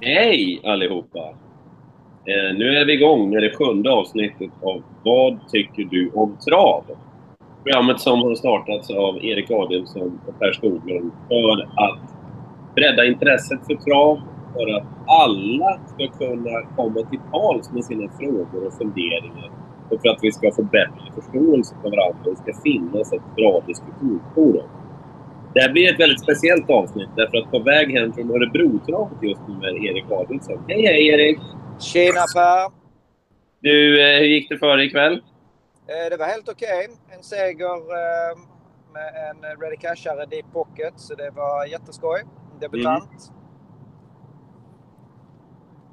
Hej allihopa! Eh, nu är vi igång med det sjunde avsnittet av Vad tycker du om trav? Programmet som har startats av Erik Adielsson och Per Skoglund för att bredda intresset för trav, för att alla ska kunna komma till tals med sina frågor och funderingar och för att vi ska få bättre förståelse för varandra. Det ska finnas ett bra diskussionsforum. Det här blir ett väldigt speciellt avsnitt därför att på väg hem från Örebrotravet just nu är Erik Adielsson. Hej hej Erik! Tjena Per! Du, eh, hur gick det för dig ikväll? Eh, Det var helt okej. En seger eh, med en Ready Cashare Deep Pocket, så det var jätteskoj. Debutant.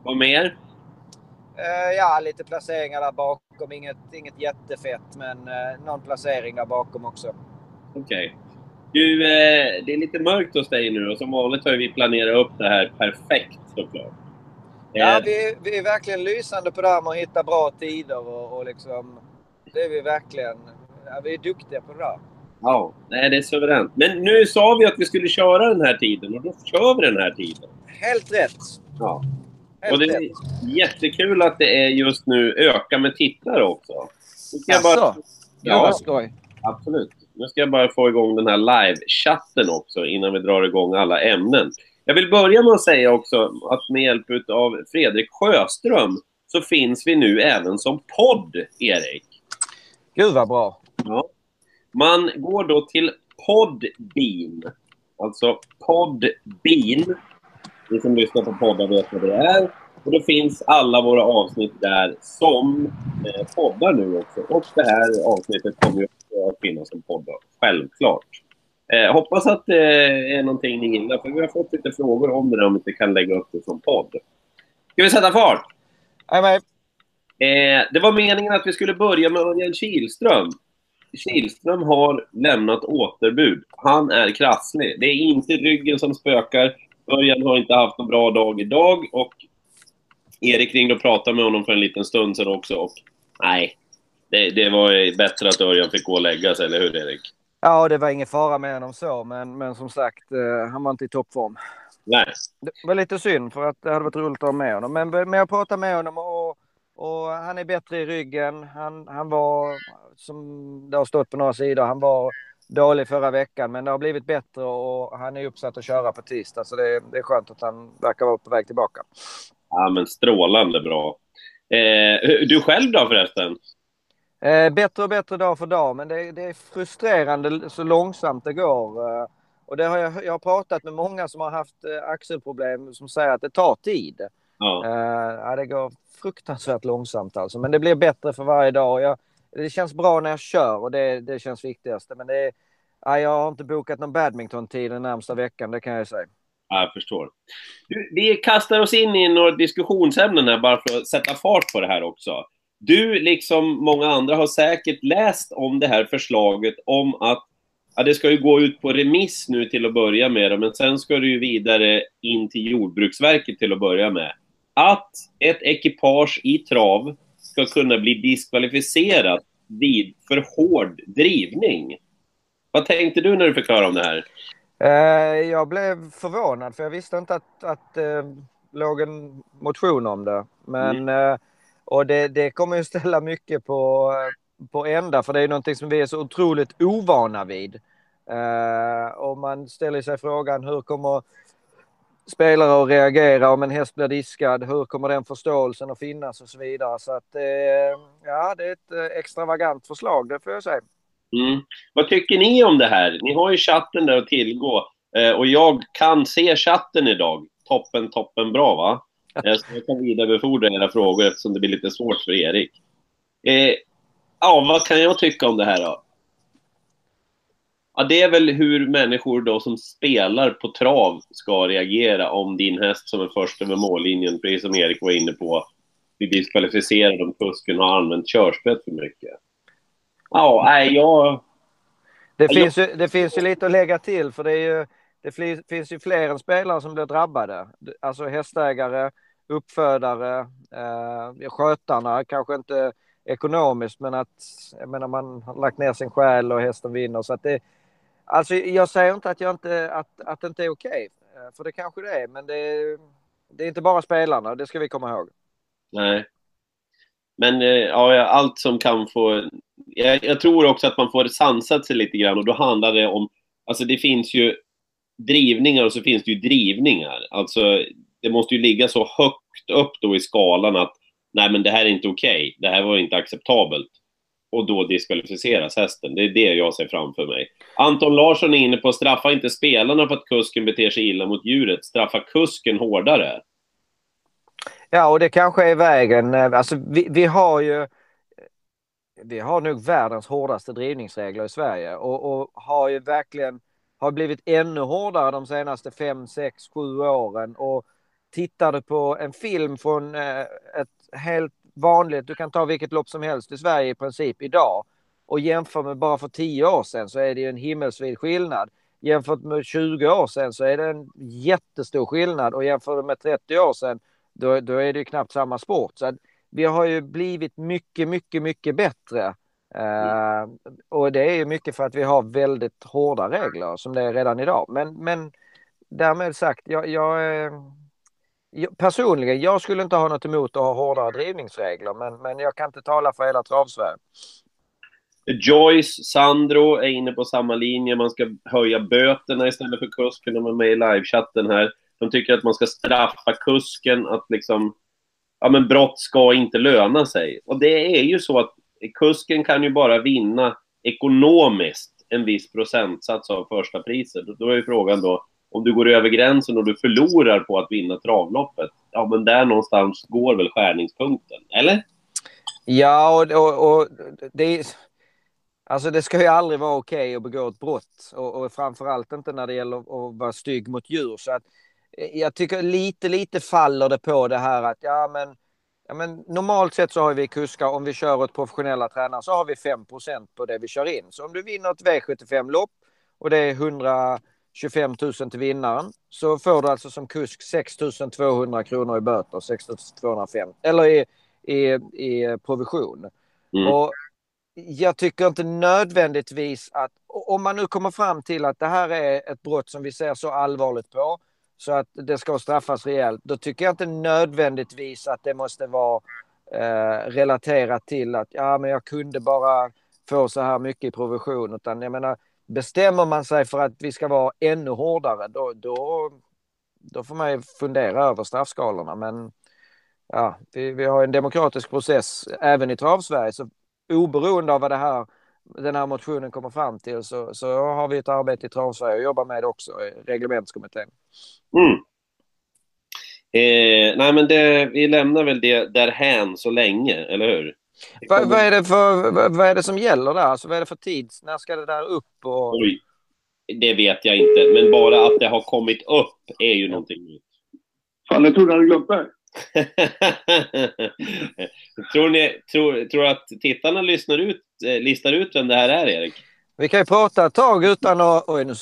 Vad mer? Ja, lite placeringar där bakom. Inget, inget jättefett, men någon placering där bakom också. Okej. Du, eh, det är lite mörkt hos dig nu och som vanligt har vi planerat upp det här perfekt såklart. Ja, Eh, vi, vi är verkligen lysande på det här med att hitta bra tider och, och liksom... Det är vi verkligen. Ja, vi är duktiga på det där. Ja, nej, det är suveränt. Men nu sa vi att vi skulle köra den här tiden och då kör vi den här tiden. Helt rätt. Ja. Helt Och det rätt. är jättekul att det är just nu öka med tittare också. Bara... Jaså? Gud Ja, skoj. absolut. Nu ska jag bara få igång den här live-chatten också innan vi drar igång alla ämnen. Jag vill börja med att säga också att med hjälp av Fredrik Sjöström så finns vi nu även som podd, Erik. Gud vad bra. Ja. Man går då till Podbean. Alltså Podbean. Ni som lyssnar på poddar vet vad det är. Och då finns alla våra avsnitt där som eh, poddar nu också. Och det här avsnittet kommer ju att finnas som poddar, självklart. Eh, hoppas att det är någonting ni gillar, för vi har fått lite frågor om det där, om vi inte kan lägga upp det som podd. Ska vi sätta fart? Med. Eh, det var meningen att vi skulle börja med Örjan Kihlström. Kihlström har lämnat återbud. Han är krasslig. Det är inte ryggen som spökar. Örjan har inte haft någon bra dag idag och Erik ringde och pratade med honom för en liten stund sedan också och nej, det, det var ju bättre att Örjan fick gå och lägga sig, eller hur Erik? Ja, det var ingen fara med honom så, men, men som sagt, eh, han var inte i toppform. Nej. Det var lite synd för att det hade varit roligt att ha med honom. Men, men jag pratade med honom och, och han är bättre i ryggen. Han, han var, som det har stått på några sidor, han var dålig förra veckan, men det har blivit bättre och han är uppsatt att köra på tisdag. Så det, det är skönt att han verkar vara på väg tillbaka. Ja, men strålande bra. Eh, du själv då förresten? Eh, bättre och bättre dag för dag, men det, det är frustrerande så långsamt det går. Eh, och det har jag, jag har pratat med många som har haft eh, axelproblem som säger att det tar tid. Ja. Eh, ja, det går fruktansvärt långsamt alltså, men det blir bättre för varje dag. Jag, det känns bra när jag kör och det, det känns viktigaste. Men det ja, jag har inte bokat någon badmintontid den närmsta veckan, det kan jag säga. Ja, jag förstår. Du, vi kastar oss in i några diskussionsämnen här bara för att sätta fart på det här också. Du, liksom många andra, har säkert läst om det här förslaget om att ja, det ska ju gå ut på remiss nu till att börja med, men sen ska det ju vidare in till Jordbruksverket till att börja med. Att ett ekipage i trav ska kunna bli diskvalificerat vid för hård drivning. Vad tänkte du när du fick höra om det här? Eh, jag blev förvånad för jag visste inte att, att eh, låg en motion om det. Men, eh, och det, det kommer ju ställa mycket på, på ända för det är någonting som vi är så otroligt ovana vid. Och man ställer sig frågan hur kommer spelare att reagera om en häst blir diskad? Hur kommer den förståelsen att finnas och så vidare? Så att ja, det är ett extravagant förslag, det får jag säga. Mm. Vad tycker ni om det här? Ni har ju chatten där att tillgå. Eh, och jag kan se chatten idag. Toppen, toppen bra va? Eh, så jag kan vidarebefordra era frågor eftersom det blir lite svårt för Erik. Eh, ja, vad kan jag tycka om det här då? Ja, det är väl hur människor då som spelar på trav ska reagera om din häst som är först över mållinjen, precis som Erik var inne på, blir diskvalificerad om kusken har använt körspett för mycket. Ja, nej, jag... Det, Ja, finns ju, det finns ju lite att lägga till för det, är ju, det finns ju fler än spelare som blir drabbade. Alltså hästägare, uppfödare, eh, skötarna, kanske inte ekonomiskt men att jag menar, man har lagt ner sin själ och hästen vinner. Så att det, alltså jag säger inte att, jag inte, att, att det inte är okej, eh, för det kanske det är, men det är, det är inte bara spelarna, det ska vi komma ihåg. Nej. Men ja, allt som kan få... Jag, jag, tror också att man får sansat sig lite grann och då handlar det om... Alltså det finns ju drivningar och så finns det ju drivningar. Alltså det måste ju ligga så högt upp då i skalan att nej men det här är inte okej, okay. det här var inte acceptabelt. Och då diskvalificeras hästen. Det är det jag ser framför mig. Anton Larsson är inne på straffa inte spelarna för att kusken beter sig illa mot djuret. Straffa kusken hårdare. Ja, och det kanske är vägen. Eh, alltså, vi, vi har ju... Vi har nog världens hårdaste drivningsregler i Sverige och, och har ju verkligen har blivit ännu hårdare de senaste fem, sex, sju åren. Och tittade på en film från eh, ett helt vanligt, du kan ta vilket lopp som helst i Sverige i princip idag och jämför med bara för tio år sedan så är det ju en himmelsvid skillnad. Jämfört med 20 år sedan så är det en jättestor skillnad och jämfört med 30 år sedan då, då är det ju knappt samma sport. Så vi har ju blivit mycket, mycket, mycket bättre. Uh, och det är ju mycket för att vi har väldigt hårda regler som det är redan idag. Men, men därmed sagt, jag, jag, personligen, jag skulle inte ha något emot att ha hårdare drivningsregler, men, men jag kan inte tala för hela travsverige. Joyce, Sandro är inne på samma linje. Man ska höja böterna istället för kusken. De är med i livechatten här. De tycker att man ska straffa kusken, att liksom... Ja, men brott ska inte löna sig. Och det är ju så att kusken kan ju bara vinna ekonomiskt en viss procentsats av första priset. Då är ju frågan då, om du går över gränsen och du förlorar på att vinna travloppet, ja men där någonstans går väl skärningspunkten, eller? Ja, och, och, och det, alltså det ska ju aldrig vara okej okay att begå ett brott och, och framförallt inte när det gäller att vara stygg mot djur. Så att jag tycker lite, lite faller det på det här att ja men, ja, men normalt sett så har vi kuskar, om vi kör åt professionella tränare så har vi 5% på det vi kör in. Så om du vinner ett V75-lopp och det är 100 25 000 till vinnaren så får du alltså som kusk 6 200 kronor i böter, 6 250 eller i, i, i provision. Mm. Och jag tycker inte nödvändigtvis att om man nu kommer fram till att det här är ett brott som vi ser så allvarligt på så att det ska straffas rejält, då tycker jag inte nödvändigtvis att det måste vara eh, relaterat till att ja, men jag kunde bara få så här mycket i provision, utan jag menar bestämmer man sig för att vi ska vara ännu hårdare, då, då, då får man ju fundera över straffskalorna. Men ja, vi, vi har en demokratisk process även i Travsverige, så oberoende av vad det här, den här motionen kommer fram till så, så har vi ett arbete i Travsverige att jobba med också, reglementskommittén. Mm. Eh, nej, men det, vi lämnar väl det därhän så länge, eller hur? Vad, vad, är det för, vad, vad, är det som gäller där? Alltså, vad är det för tid? När ska det där upp? Och... Oj, det vet jag inte, men bara att det har kommit upp är ju någonting nytt. Fan, jag trodde du hade glömt det. tror ni tror, tror att tittarna lyssnar ut, eh, listar ut vem det här är, Erik? Vi kan ju prata ett tag utan att... Oj, nu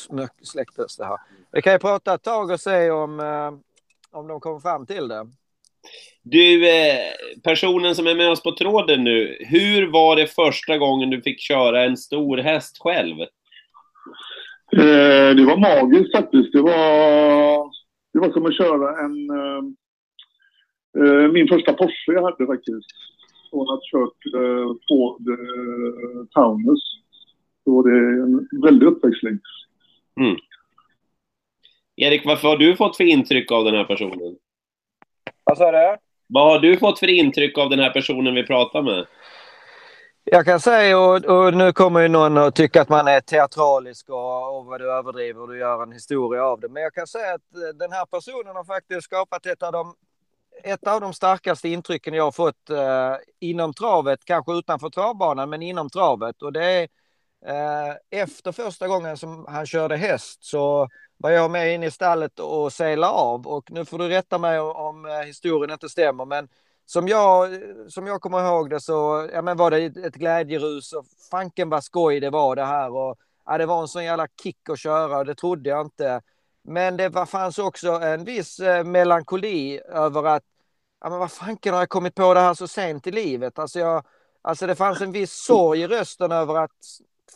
släcktes det här. Vi kan ju prata ett tag och se om, eh, om de kommer fram till det. Du, eh, personen som är med oss på tråden nu, hur var det första gången du fick köra en stor häst själv? Det var magiskt faktiskt. Det var, det var som att köra en... Eh, min första Porsche jag hade faktiskt. Från att kört eh, på eh, Taunus. Så var det en väldig uppväxling. Mm. Erik, vad har du fått för intryck av den här personen? Vad sa du? Vad har du fått för intryck av den här personen vi pratar med? Jag kan säga, och, och nu kommer ju någon att tycka att man är teatralisk och, och vad du överdriver och du gör en historia av det. Men jag kan säga att eh, den här personen har faktiskt skapat ett av de, ett av de starkaste intrycken jag har fått eh, inom travet, kanske utanför travbanan, men inom travet. Och det är eh, efter första gången som han körde häst så var jag med in i stallet och sela av. Och nu får du rätta mig om eh, historien inte stämmer, men som jag, som jag kommer ihåg det så ja, men var det ett glädjerus och fanken vad skoj det var det här. Och, ja, det var en sån jävla kick att köra och det trodde jag inte. Men det var, fanns också en viss eh, melankoli över att ja, men vad fanken har jag kommit på det här så sent i livet? Alltså, jag, alltså det fanns en viss sorg i rösten över att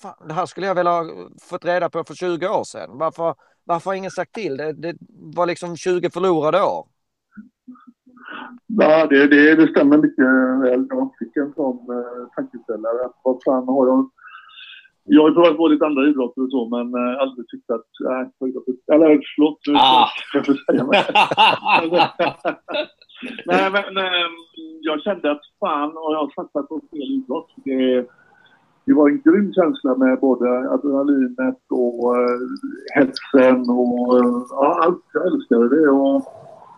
fan, det här skulle jag väl ha fått reda på för 20 år sedan. Varför, varför har ingen sagt till? Det, det var liksom 20 förlorade år. Ja, det, det, det stämmer mycket väl. Jag fick en sån eh, tankeställare. Vad fan har jag... Jag har ju provat på lite andra idrotter och så, men uh, aldrig tyckt att... Äh, eller förlåt. Ah. Jag säga nej, men nej, jag kände att fan har jag satsat på fel idrott. Det, det var en grym känsla med både adrenalinet och uh, hetsen och ja, allt. Jag älskade det. Och,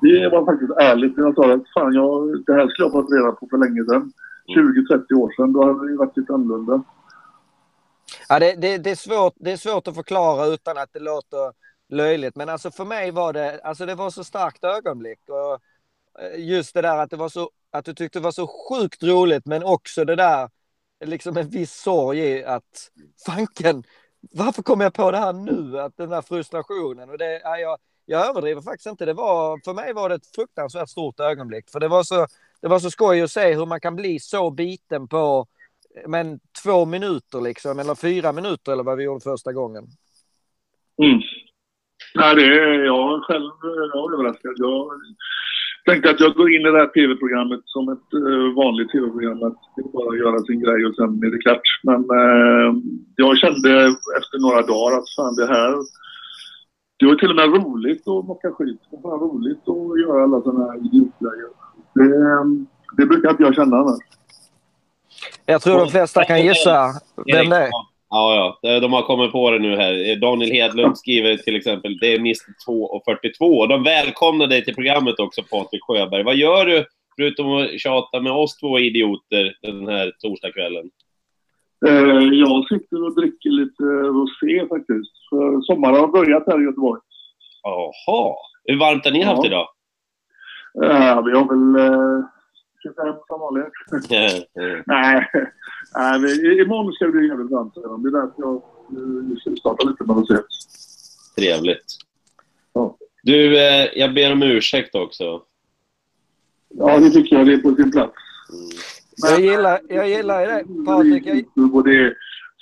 det var faktiskt ärligt när jag sa att fan, jag, det här skulle jag fått reda på för länge sedan. 20-30 år sedan. Då hade det varit lite annorlunda. Ja, det, det, det, är svårt, det är svårt att förklara utan att det låter löjligt. Men alltså för mig var det, alltså det var så starkt ögonblick. Och eh, just det där att, det var så, att du tyckte det var så sjukt roligt men också det där liksom en viss sorg i att fanken, varför kom jag på det här nu? Att den där frustrationen. Och det, ja, jag, jag överdriver faktiskt inte. Det var, för mig var det ett fruktansvärt stort ögonblick. För det var så, det var så skoj att se hur man kan bli så biten på men, två minuter liksom, eller fyra minuter eller vad vi gjorde första gången. Mm. Nej, det är jag själv jag är överraskad. Jag tänkte att jag går in i det här tv-programmet som ett uh, vanligt tv-program. Att bara göra sin grej och sen är det klart. Men uh, jag kände efter några dagar att fan det här det var till och med roligt att mocka skit. Det var roligt att göra alla sådana här idiotgrejer. Det, eh, det brukar inte jag känna annars. Jag tror de flesta kan gissa vem det är. Ja, ja. De har kommit på det nu här. Daniel Hedlund skriver till exempel det är Mr 2.42. De välkomnar dig till programmet också, Patrik Sjöberg. Vad gör du förutom att tjata med oss två idioter den här torsdagskvällen? Eh, jag sitter och dricker lite rosé faktiskt. För sommaren har börjat här i Göteborg. Jaha. Hur varmt har ni haft idag? Ja, vi har väl eh, 25 som vanligt. Nej, Nej imorgon ska det bli jävligt varmt. Det är därför jag uh, startar lite med rosé. Trevligt. Ja. Du, eh, jag ber om ursäkt också. Ja, det tycker jag. Det är på sin plats. Mm. Jag gillar, jag gillar det, Patrik. Jag... Det är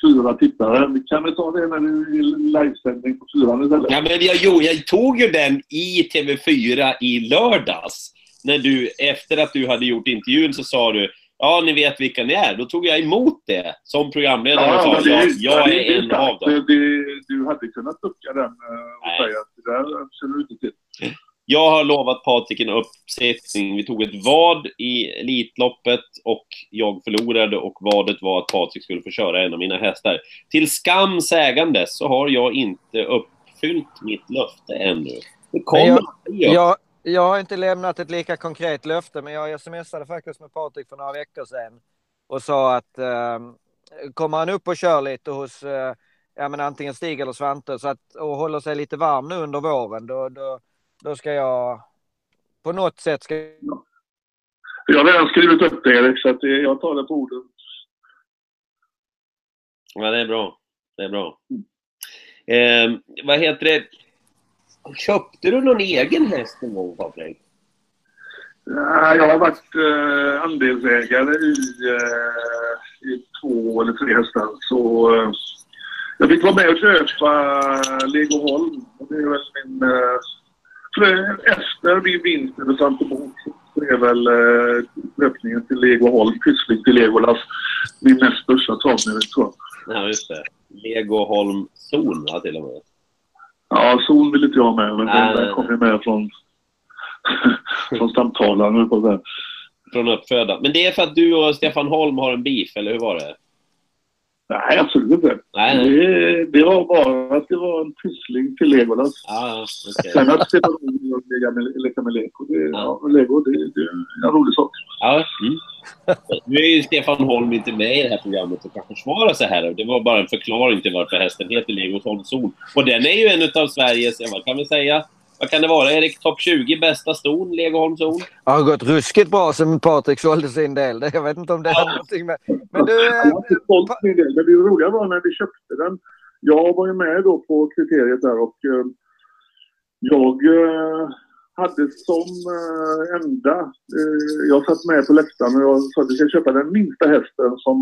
fyra tittare. Kan vi ta det när du är livesändning på fyran istället? Ja, men jag, jo, jag tog ju den i TV4 i lördags. När du, efter att du hade gjort intervjun så sa du Ja, ni vet vilka ni är. Då tog jag emot det som programledare Ja, och sa det, ja, jag det, är en sant. av dem. Det, det, du hade kunnat ducka den eh, och Nej. säga att det där känner du inte till. Jag har lovat Patrik en uppsättning. Vi tog ett vad i Elitloppet och jag förlorade och vadet var att Patrik skulle få köra en av mina hästar. Till skam sägande så har jag inte uppfyllt mitt löfte ännu. Det kommer jag-. Jag, jag har inte lämnat ett lika konkret löfte, men jag smsade faktiskt med Patrik för några veckor sedan och sa att eh, kommer han upp och kör lite hos eh, ja, men antingen Stig eller Svante så att, och håller sig lite varm nu under våren, då, då, då ska jag på något sätt ska Jag har redan skrivit upp det Erik, så att jag tar det på orden. Ja, det är bra. Det är bra. Eh, vad heter det? Köpte du någon egen häst någon gång, Patrik? Ja, Jag har varit eh, andelsägare i, eh, i två eller tre hästar. Så eh, jag fick vara med och köpa Legoholm. Det är väl min... Eh, efter min vinst över Svante Bok så är väl eh, löpningen till Legoholm, kryssning till Legolas, min näst största travmerit tror jag. Ja, just det. Legoholm Zon, till och med. Ja, zon vill inte jag med, men Nej, där kom ju med från, från stamtavlan. jag på säga. Från uppfödaren. Men det är för att du och Stefan Holm har en beef, eller hur var det? Nej, absolut inte. Nej, nej. Det, det var bara att det var en pyssling till Legolas. Ja, ja, okej. Sen att det var roligt att leka med, leka med Lego, det, ja. Lego det, det är en rolig sak. Ja. Mm. Nu är ju Stefan Holm inte med i det här programmet och kan försvara sig här. Det var bara en förklaring till varför hästen heter Legoholm Zon. Och den är ju en av Sveriges, ja, vad kan vi säga, vad kan det vara, Erik? Topp 20 bästa ston, Legoholm Zon? Det har gått ruskigt bra sen Patrik sålde sin del. Jag vet inte om det har någonting med... Men du, Jag har inte sålt min del, men det roliga var när vi köpte den. Jag var ju med då på kriteriet där och eh, jag eh, hade som eh, enda... Eh, jag satt med på läktaren och jag sa att vi ska köpa den minsta hästen som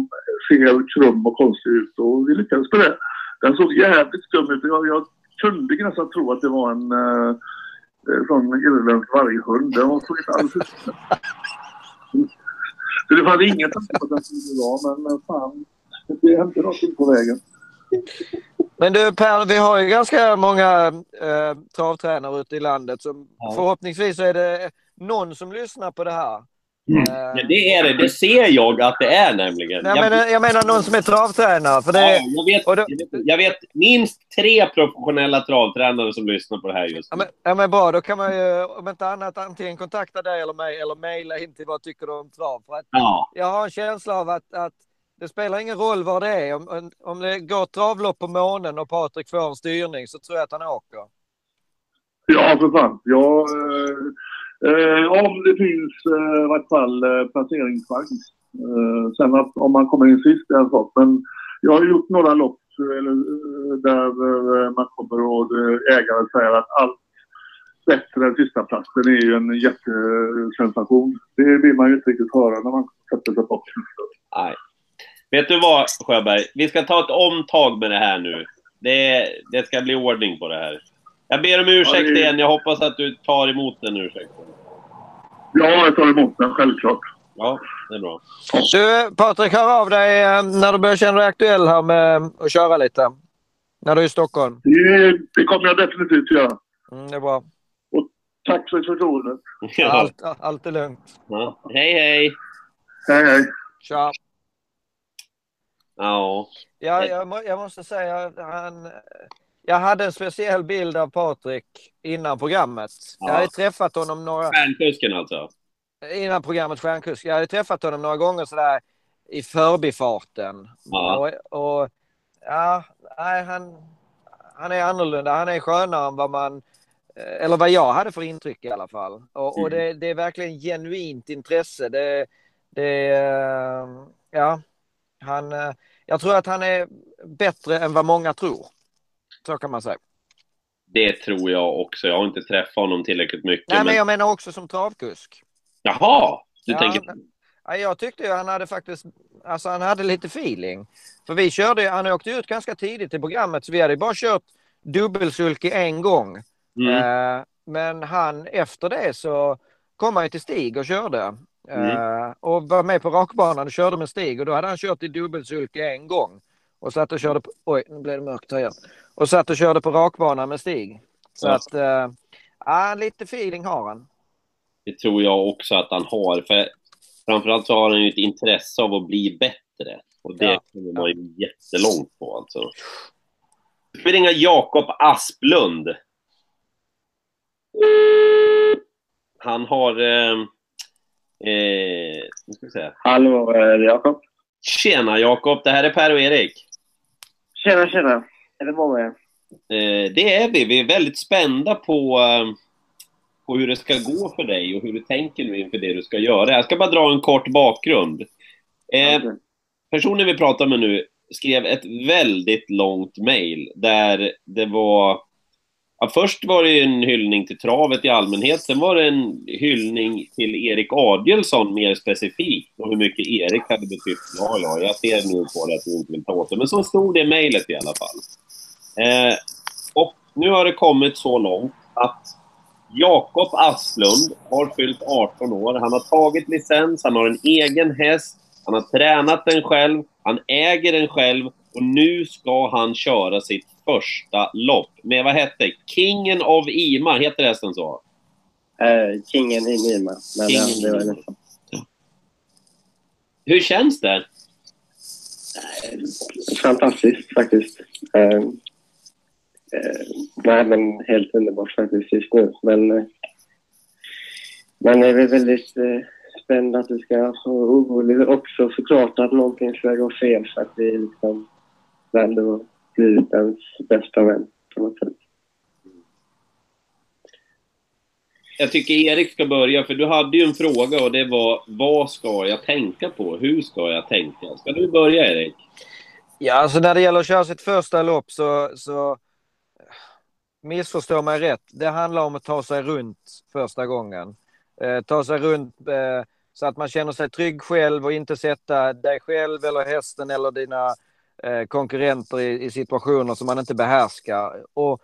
ser krum och konstig ut och vi lyckades med det. Den såg jävligt skum ut. Jag, jag kunde nästan tro att det var en eh, eh, sån irländsk varghund. Den såg inte alls ut Så det fanns inget att det skulle vara, men fan, det hände någonting på vägen. Men du Per, vi har ju ganska många eh, travtränare ute i landet. Som Ja. Förhoppningsvis så är det någon som lyssnar på det här. Mm. Eh, Men det är det. Det ser jag att det är nämligen. jag, Jag- menar, jag menar någon som är travtränare. För det, Ja, jag, vet, jag, vet, jag minst tre professionella travtränare som lyssnar på det här just Ja nu. men, ja men bra, då kan man ju om inte annat antingen kontakta dig eller mig eller mejla in till vad tycker du om trav. För att Ja, jag har en känsla av att, att det spelar ingen roll var det är. Om, om det går travlopp på månen och Patrik får en styrning så tror jag att han åker. Ja, för fan. Ja, eh, eh, Eh, om det finns eh, i vart fall eh, placeringschans. Eh, sen att om man kommer in sist är en sak. Men jag har gjort några lopp eh, eller, eh, där eh, man kommer och ägaren säger att allt bättre än sista platsen är ju en jättesensation. Det vill man ju inte riktigt höra när man sätter sig på. nej. Vet du vad, Sjöberg? Vi ska ta ett omtag med det här nu. Det, det ska bli ordning på det här. Jag ber om ursäkt Ja, det- igen. Jag hoppas att du tar emot den ursäkten. Ja, jag tar emot den självklart. Ja, det är bra. Du Patrik, hör av dig eh, när du börjar känna dig aktuell här med att köra lite. När du är i Stockholm. Det, det kommer jag definitivt göra. Mm, det är bra. Tack för förtroendet. Ja. Allt, allt är lugnt. Ja. Hej, hej! Hej, hej. Tja. Ja. Ja, jag, jag måste säga han... Jag hade en speciell bild av Patrik innan programmet. Jag Ja. hade träffat honom några... Stjärnkusken alltså. Innan programmet Stjärnkusk. Jag hade träffat honom några gånger sådär i förbifarten. Ja. Och, och ja, nej, han, han är annorlunda. Han är skönare än vad man... eh, Eller vad jag hade för intryck i alla fall. Och, och Mm. det, det är verkligen genuint intresse. Det, det eh, ja, han... eh, Jag tror att han är bättre än vad många tror. Så kan man säga. Det tror jag också. Jag har inte träffat honom tillräckligt mycket. Nej, men men... jag menar också som travkusk. Jaha! Du Ja, tänker... Ja, jag tyckte ju han hade faktiskt, alltså han hade lite feeling. För vi körde, han åkte ut ganska tidigt i programmet så vi hade bara kört dubbelsulky en gång. Mm. Eh, men han efter det så kom han ju till Stig och körde. Eh, och var med på rakbanan och körde med Stig och då hade han kört i dubbelsulky en gång. Och satt och körde på, oj nu blev det mörkt här igen. Och satt och körde på rakbanan med Stig. Så Ja. att, eh, ja, lite feeling har han. Det tror jag också att han har. För framförallt så har han ju ett intresse av att bli bättre. Och det Ja. kommer man ju jättelångt på alltså. Vi ringa Jakob Asplund. Han har... Eh, eh, ska vi se. Hallå, det Jakob? Tjena Jakob, det här är Per och Erik. Tjena, tjena. Är det bra med er? Eh, det är vi. Vi är väldigt spända på, eh, på hur det ska gå för dig och hur du tänker nu inför det du ska göra. Jag ska bara dra en kort bakgrund. Eh, Okej. personen vi pratar med nu skrev ett väldigt långt mejl där det var... Ja, först var det en hyllning till travet i allmänhet, sen var det en hyllning till Erik Adielsson mer specifikt och hur mycket Erik hade betytt. Ja, ja, jag ser nu på det att du inte vill ta åt det, men så stod det mejlet i alla fall. Eh, och nu har det kommit så långt att Jakob Asplund har fyllt 18 år. Han har tagit licens, han har en egen häst, han har tränat den själv, han äger den själv och nu ska han köra sitt första lopp med, vad hette Kingen of Ima, heter hästen så? Eh, kingen i Nima. Men Kingen ja, det var nästan. Hur känns det? fantastiskt faktiskt. Eh, nej, men helt underbart faktiskt just nu. Men eh, man är väl väldigt eh, spänd att det ska och orolig också såklart att någonting ska gå fel så att vi liksom vänder och blir ens bästa vän på något sätt. Jag tycker Erik ska börja, för du hade ju en fråga och det var vad ska jag tänka på? Hur ska jag tänka? Ska du börja Erik? Ja, alltså när det gäller att köra sitt första lopp så, så missförstå mig rätt. Det handlar om att ta sig runt första gången. Eh, ta sig runt eh, så att man känner sig trygg själv och inte sätta dig själv eller hästen eller dina eh, konkurrenter i, i situationer som man inte behärskar. Och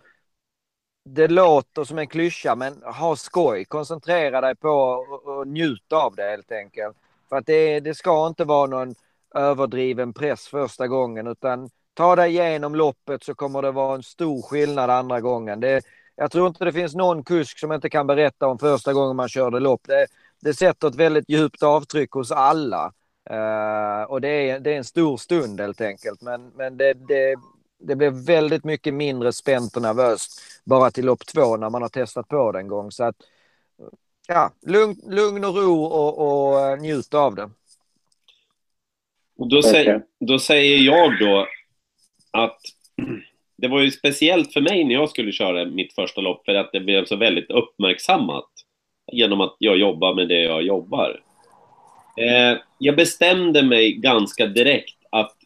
det låter som en klyscha, men ha skoj. Koncentrera dig på och, och njut av det helt enkelt. För att det, det ska inte vara någon överdriven press första gången utan ta dig igenom loppet så kommer det vara en stor skillnad andra gången. Det, jag tror inte det finns någon kusk som inte kan berätta om första gången man körde lopp. Det, det sätter ett väldigt djupt avtryck hos alla. Uh, och det är, det är en stor stund helt enkelt. Men, men det, det, det blev väldigt mycket mindre spänt och nervöst bara till lopp två när man har testat på det en gång. Så att, ja, lugn, lugn och ro och, och uh, njut av det. Och då, säger, då säger jag då att det var ju speciellt för mig när jag skulle köra mitt första lopp för att det blev så väldigt uppmärksammat genom att jag jobbar med det jag jobbar. Eh, jag bestämde mig ganska direkt att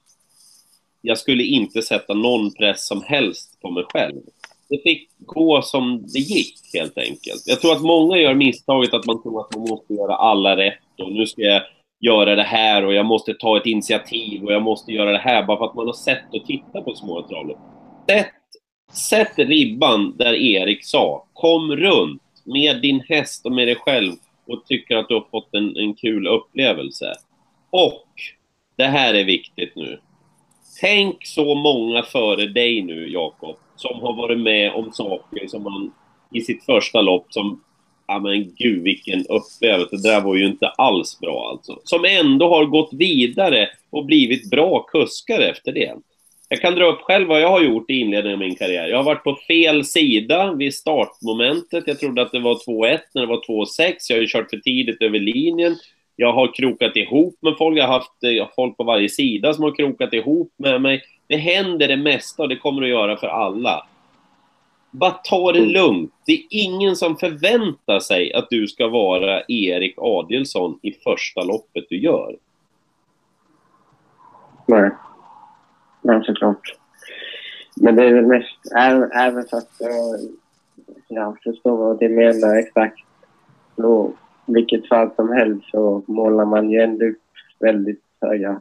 jag skulle inte sätta någon press som helst på mig själv. Det fick gå som det gick helt enkelt. Jag tror att många gör misstaget att man tror att man måste göra alla rätt och nu ska jag göra det här och jag måste ta ett initiativ och jag måste göra det här bara för att man har sett och tittat på små travlopp. Sätt, sätt ribban där Erik sa. Kom runt med din häst och med dig själv och tycker att du har fått en, en kul upplevelse. Och, det här är viktigt nu. Tänk så många före dig nu, Jakob, som har varit med om saker som man i sitt första lopp som ja men gud vilken upplevelse, det där var ju inte alls bra alltså. Som ändå har gått vidare och blivit bra kuskar efter det. Jag kan dra upp själv vad jag har gjort i inledningen av min karriär. Jag har varit på fel sida vid startmomentet. Jag trodde att det var 2-1 när det var 2-6. Jag har ju kört för tidigt över linjen. Jag har krokat ihop med folk. Jag har haft eh, folk på varje sida som har krokat ihop med mig. Det händer det mesta och det kommer att göra för alla. Bara ta det lugnt. Det är ingen som förväntar sig att du ska vara Erik Adielsson i första loppet du gör. Nej. Nej, såklart. Men det är väl mest, även fast jag, jag förstår vad du menar exakt. Så, vilket fall som helst så målar man ju ändå upp väldigt höga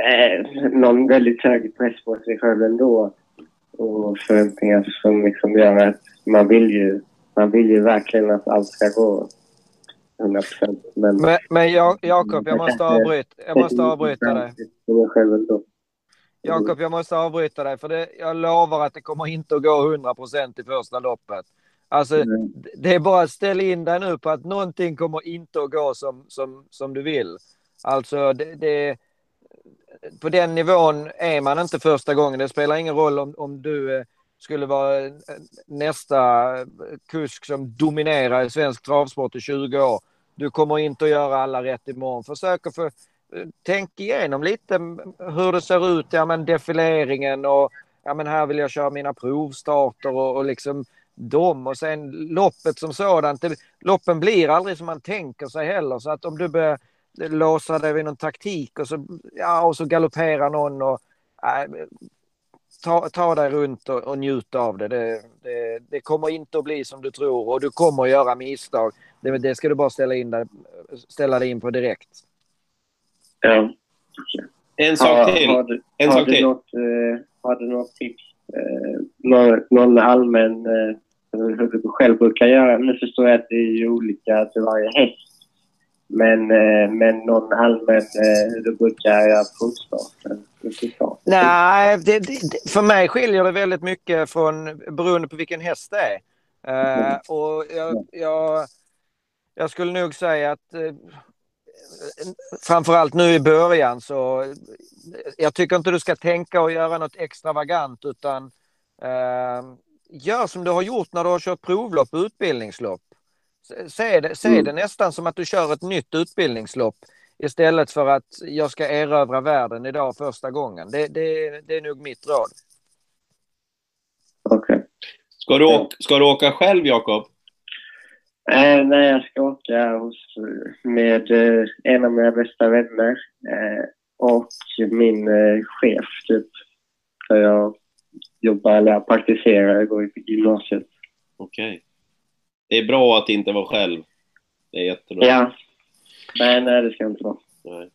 eh, någon väldigt hög press på sig själv ändå och förväntningar som liksom gör att man vill ju, man vill ju verkligen att allt ska gå 100 procent. Men, men, men Jakob, jag måste avbryta, jag måste avbryta dig. Jakob, jag måste avbryta dig för det, jag lovar att det kommer inte att gå 100 procent i första loppet. Alltså, mm. det är bara att ställa in dig nu på att någonting kommer inte att gå som, som, som du vill. Alltså, det, det på den nivån är man inte första gången. Det spelar ingen roll om, om du eh, skulle vara eh, nästa kusk som dominerar i svensk travsport i 20 år. Du kommer inte att göra alla rätt imorgon. Försök att få, eh, tänk igenom lite hur det ser ut, ja men defileringen och ja men här vill jag köra mina provstarter och, och liksom dem och sen loppet som sådant. Det, loppen blir aldrig som man tänker sig heller så att om du börjar låsa dig vid någon taktik och så, ja, och så galopperar någon och äh, ta, ta dig runt och, och njut av det. Det, det. det, kommer inte att bli som du tror och du kommer att göra misstag. Det, det ska du bara ställa, in dig, ställa dig in på direkt. Ja. En sak till. Har, du, en har sak du till. Något, eh, har du något tips? Eh, någon, någon allmän eh, hur du själv brukar göra? Nu förstår jag att det är olika till varje häst. Men, eh, men någon allmän eh, brukar göra provstarten? Nej, det, det, för mig skiljer det väldigt mycket från beroende på vilken häst det är. Uh, och jag, jag, jag, skulle nog säga att uh, framförallt nu i början så jag tycker inte du ska tänka och göra något extravagant utan uh, gör som du har gjort när du har kört provlopp och utbildningslopp. Se det, se mm. det nästan som att du kör ett nytt utbildningslopp istället för att jag ska erövra världen idag första gången. Det, det, det är nog mitt råd. Okej. Okay. Ska, du, ska du åka själv, Jakob? Eh, nej, jag ska åka hos, med eh, en av mina bästa vänner eh, och min eh, chef, typ. Där jag jobbar, eller jag praktiserar, jag går i gymnasiet. Okej. Okay. Det är bra att inte vara själv. Det är jättebra. Ja. Nej, nej, det ska inte vara. Nej.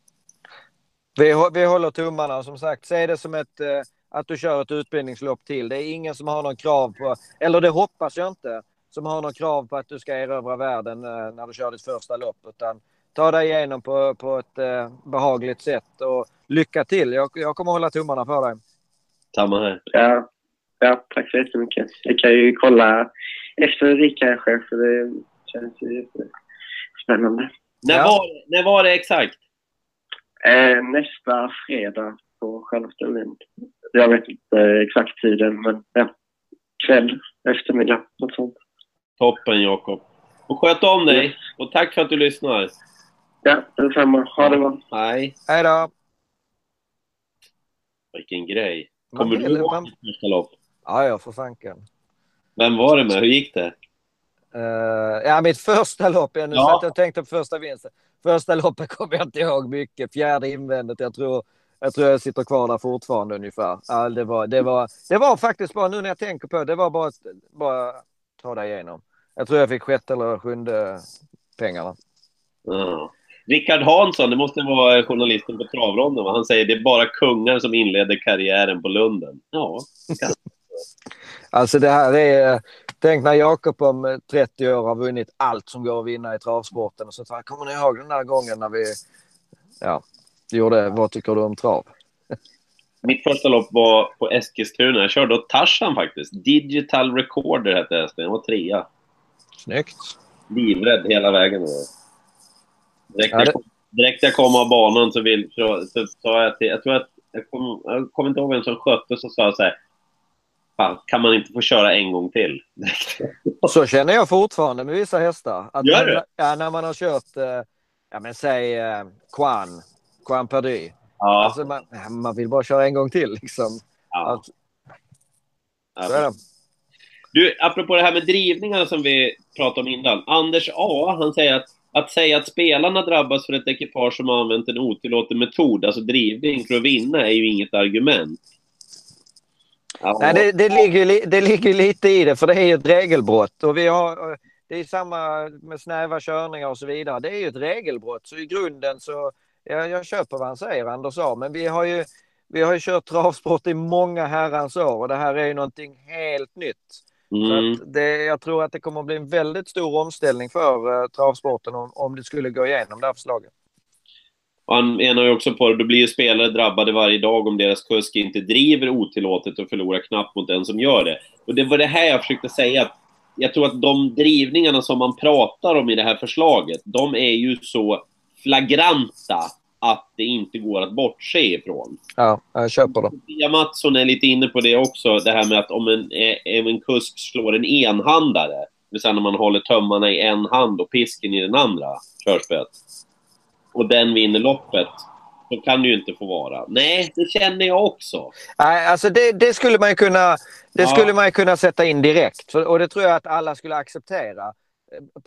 Vi, vi håller tummarna. Som sagt, se det som ett, eh, att du kör ett utbildningslopp till. Det är ingen som har någon krav på, eller det hoppas jag inte, som har någon krav på att du ska erövra världen eh, när du kör ditt första lopp. Utan ta dig igenom på, på ett eh, behagligt sätt. Och lycka till! Jag, jag kommer hålla tummarna för dig. Samma här. Ja, ja, tack så jättemycket. Jag kan ju kolla efter Rick kanske, för det känns ju spännande. När, Ja. var, när var det exakt? Eh, nästa fredag på Charlottenlund. Jag vet inte exakt tiden, men ja, kväll, eftermiddag, något sånt. Toppen Jakob. Och sköt om dig. Och tack för att du lyssnar. Ja, detsamma. Ha det bra. Nej. Hej då! Vilken grej. Kommer du ihåg ditt första lopp? Ja, ja, för fanken. Vem var det med? Hur gick det? Uh, ja, mitt första lopp. Jag nu Ja. satt jag och tänkte på första vinsten. Första loppet kommer jag inte ihåg mycket. Fjärde invändet. Jag tror, jag tror jag sitter kvar där fortfarande ungefär. Ja, det, var, det, var, det var faktiskt bara, nu när jag tänker på det, det var bara att bara ta dig igenom. Jag tror jag fick sjätte eller sjunde pengarna. Ja. Rickard Hansson, det måste vara journalisten på travronden, han säger det är bara kungar som inleder karriären på Lunden. Ja, Alltså det här är... Tänk när Jakob om eh, 30 år har vunnit allt som går att vinna i travsporten. Och så tar- kommer ni ihåg den där gången när vi ja, gjorde Vad tycker du om trav? mitt första lopp var på Eskilstuna. Jag körde åt Tarzan faktiskt. Digital Recorder hette hästen. Jag var trea. Snyggt. Livrädd hela vägen. Direkt, Ja, det- jag, kom, direkt jag kom av banan så, vill, så, så sa jag till... Jag tror att... Jag kommer jag kommer inte ihåg vem som skötte, så sa jag så här... Fan, kan man inte få köra en gång till? Så känner jag fortfarande med vissa hästar. Att Gör du? Ja, när man har kört, eh, ja men säg eh, Quan, Quan Perdy. Ja. Alltså man, man vill bara köra en gång till liksom. ja. Att, så är det. Du, apropå det här med drivningarna som vi pratade om innan. Anders A, han säger att att säga att spelarna drabbas för ett ekipage som har använt en otillåten metod, alltså drivning för att vinna, är ju inget argument. Ja, Nej, det, det, ligger, li- det ligger lite i det, för det är ju ett regelbrott. Och vi har, det är samma med snäva körningar och så vidare. Det är ju ett regelbrott. Så i grunden så, ja, jag köper vad han säger, Anders A. Men vi har ju, vi har ju kört travsport i många herrans år och det här är ju någonting helt nytt. Så mm, att det, jag tror att det kommer att bli en väldigt stor omställning för uh, travsporten om, om det skulle gå igenom det här förslaget. Och han menar ju också på det, då blir ju spelare drabbade varje dag om deras kusk inte driver otillåtet och förlorar knappt mot den som gör det. Och det var det här jag försökte säga. att Jag tror att de drivningarna som man pratar om i det här förslaget, de är ju så flagranta att det inte går att bortse ifrån. Ja, jag köper det. Pia Mattsson är lite inne på det också, det här med att om en, eh, om en kusk slår en enhandare, det vill säga när man håller tömmarna i en hand och pisken i den andra, körspöet, och den vinner loppet, så kan det ju inte få vara. Nej, det känner jag också. Nej, alltså det, det skulle man ju kunna, det Ja. skulle man kunna sätta in direkt. Och det tror jag att alla skulle acceptera.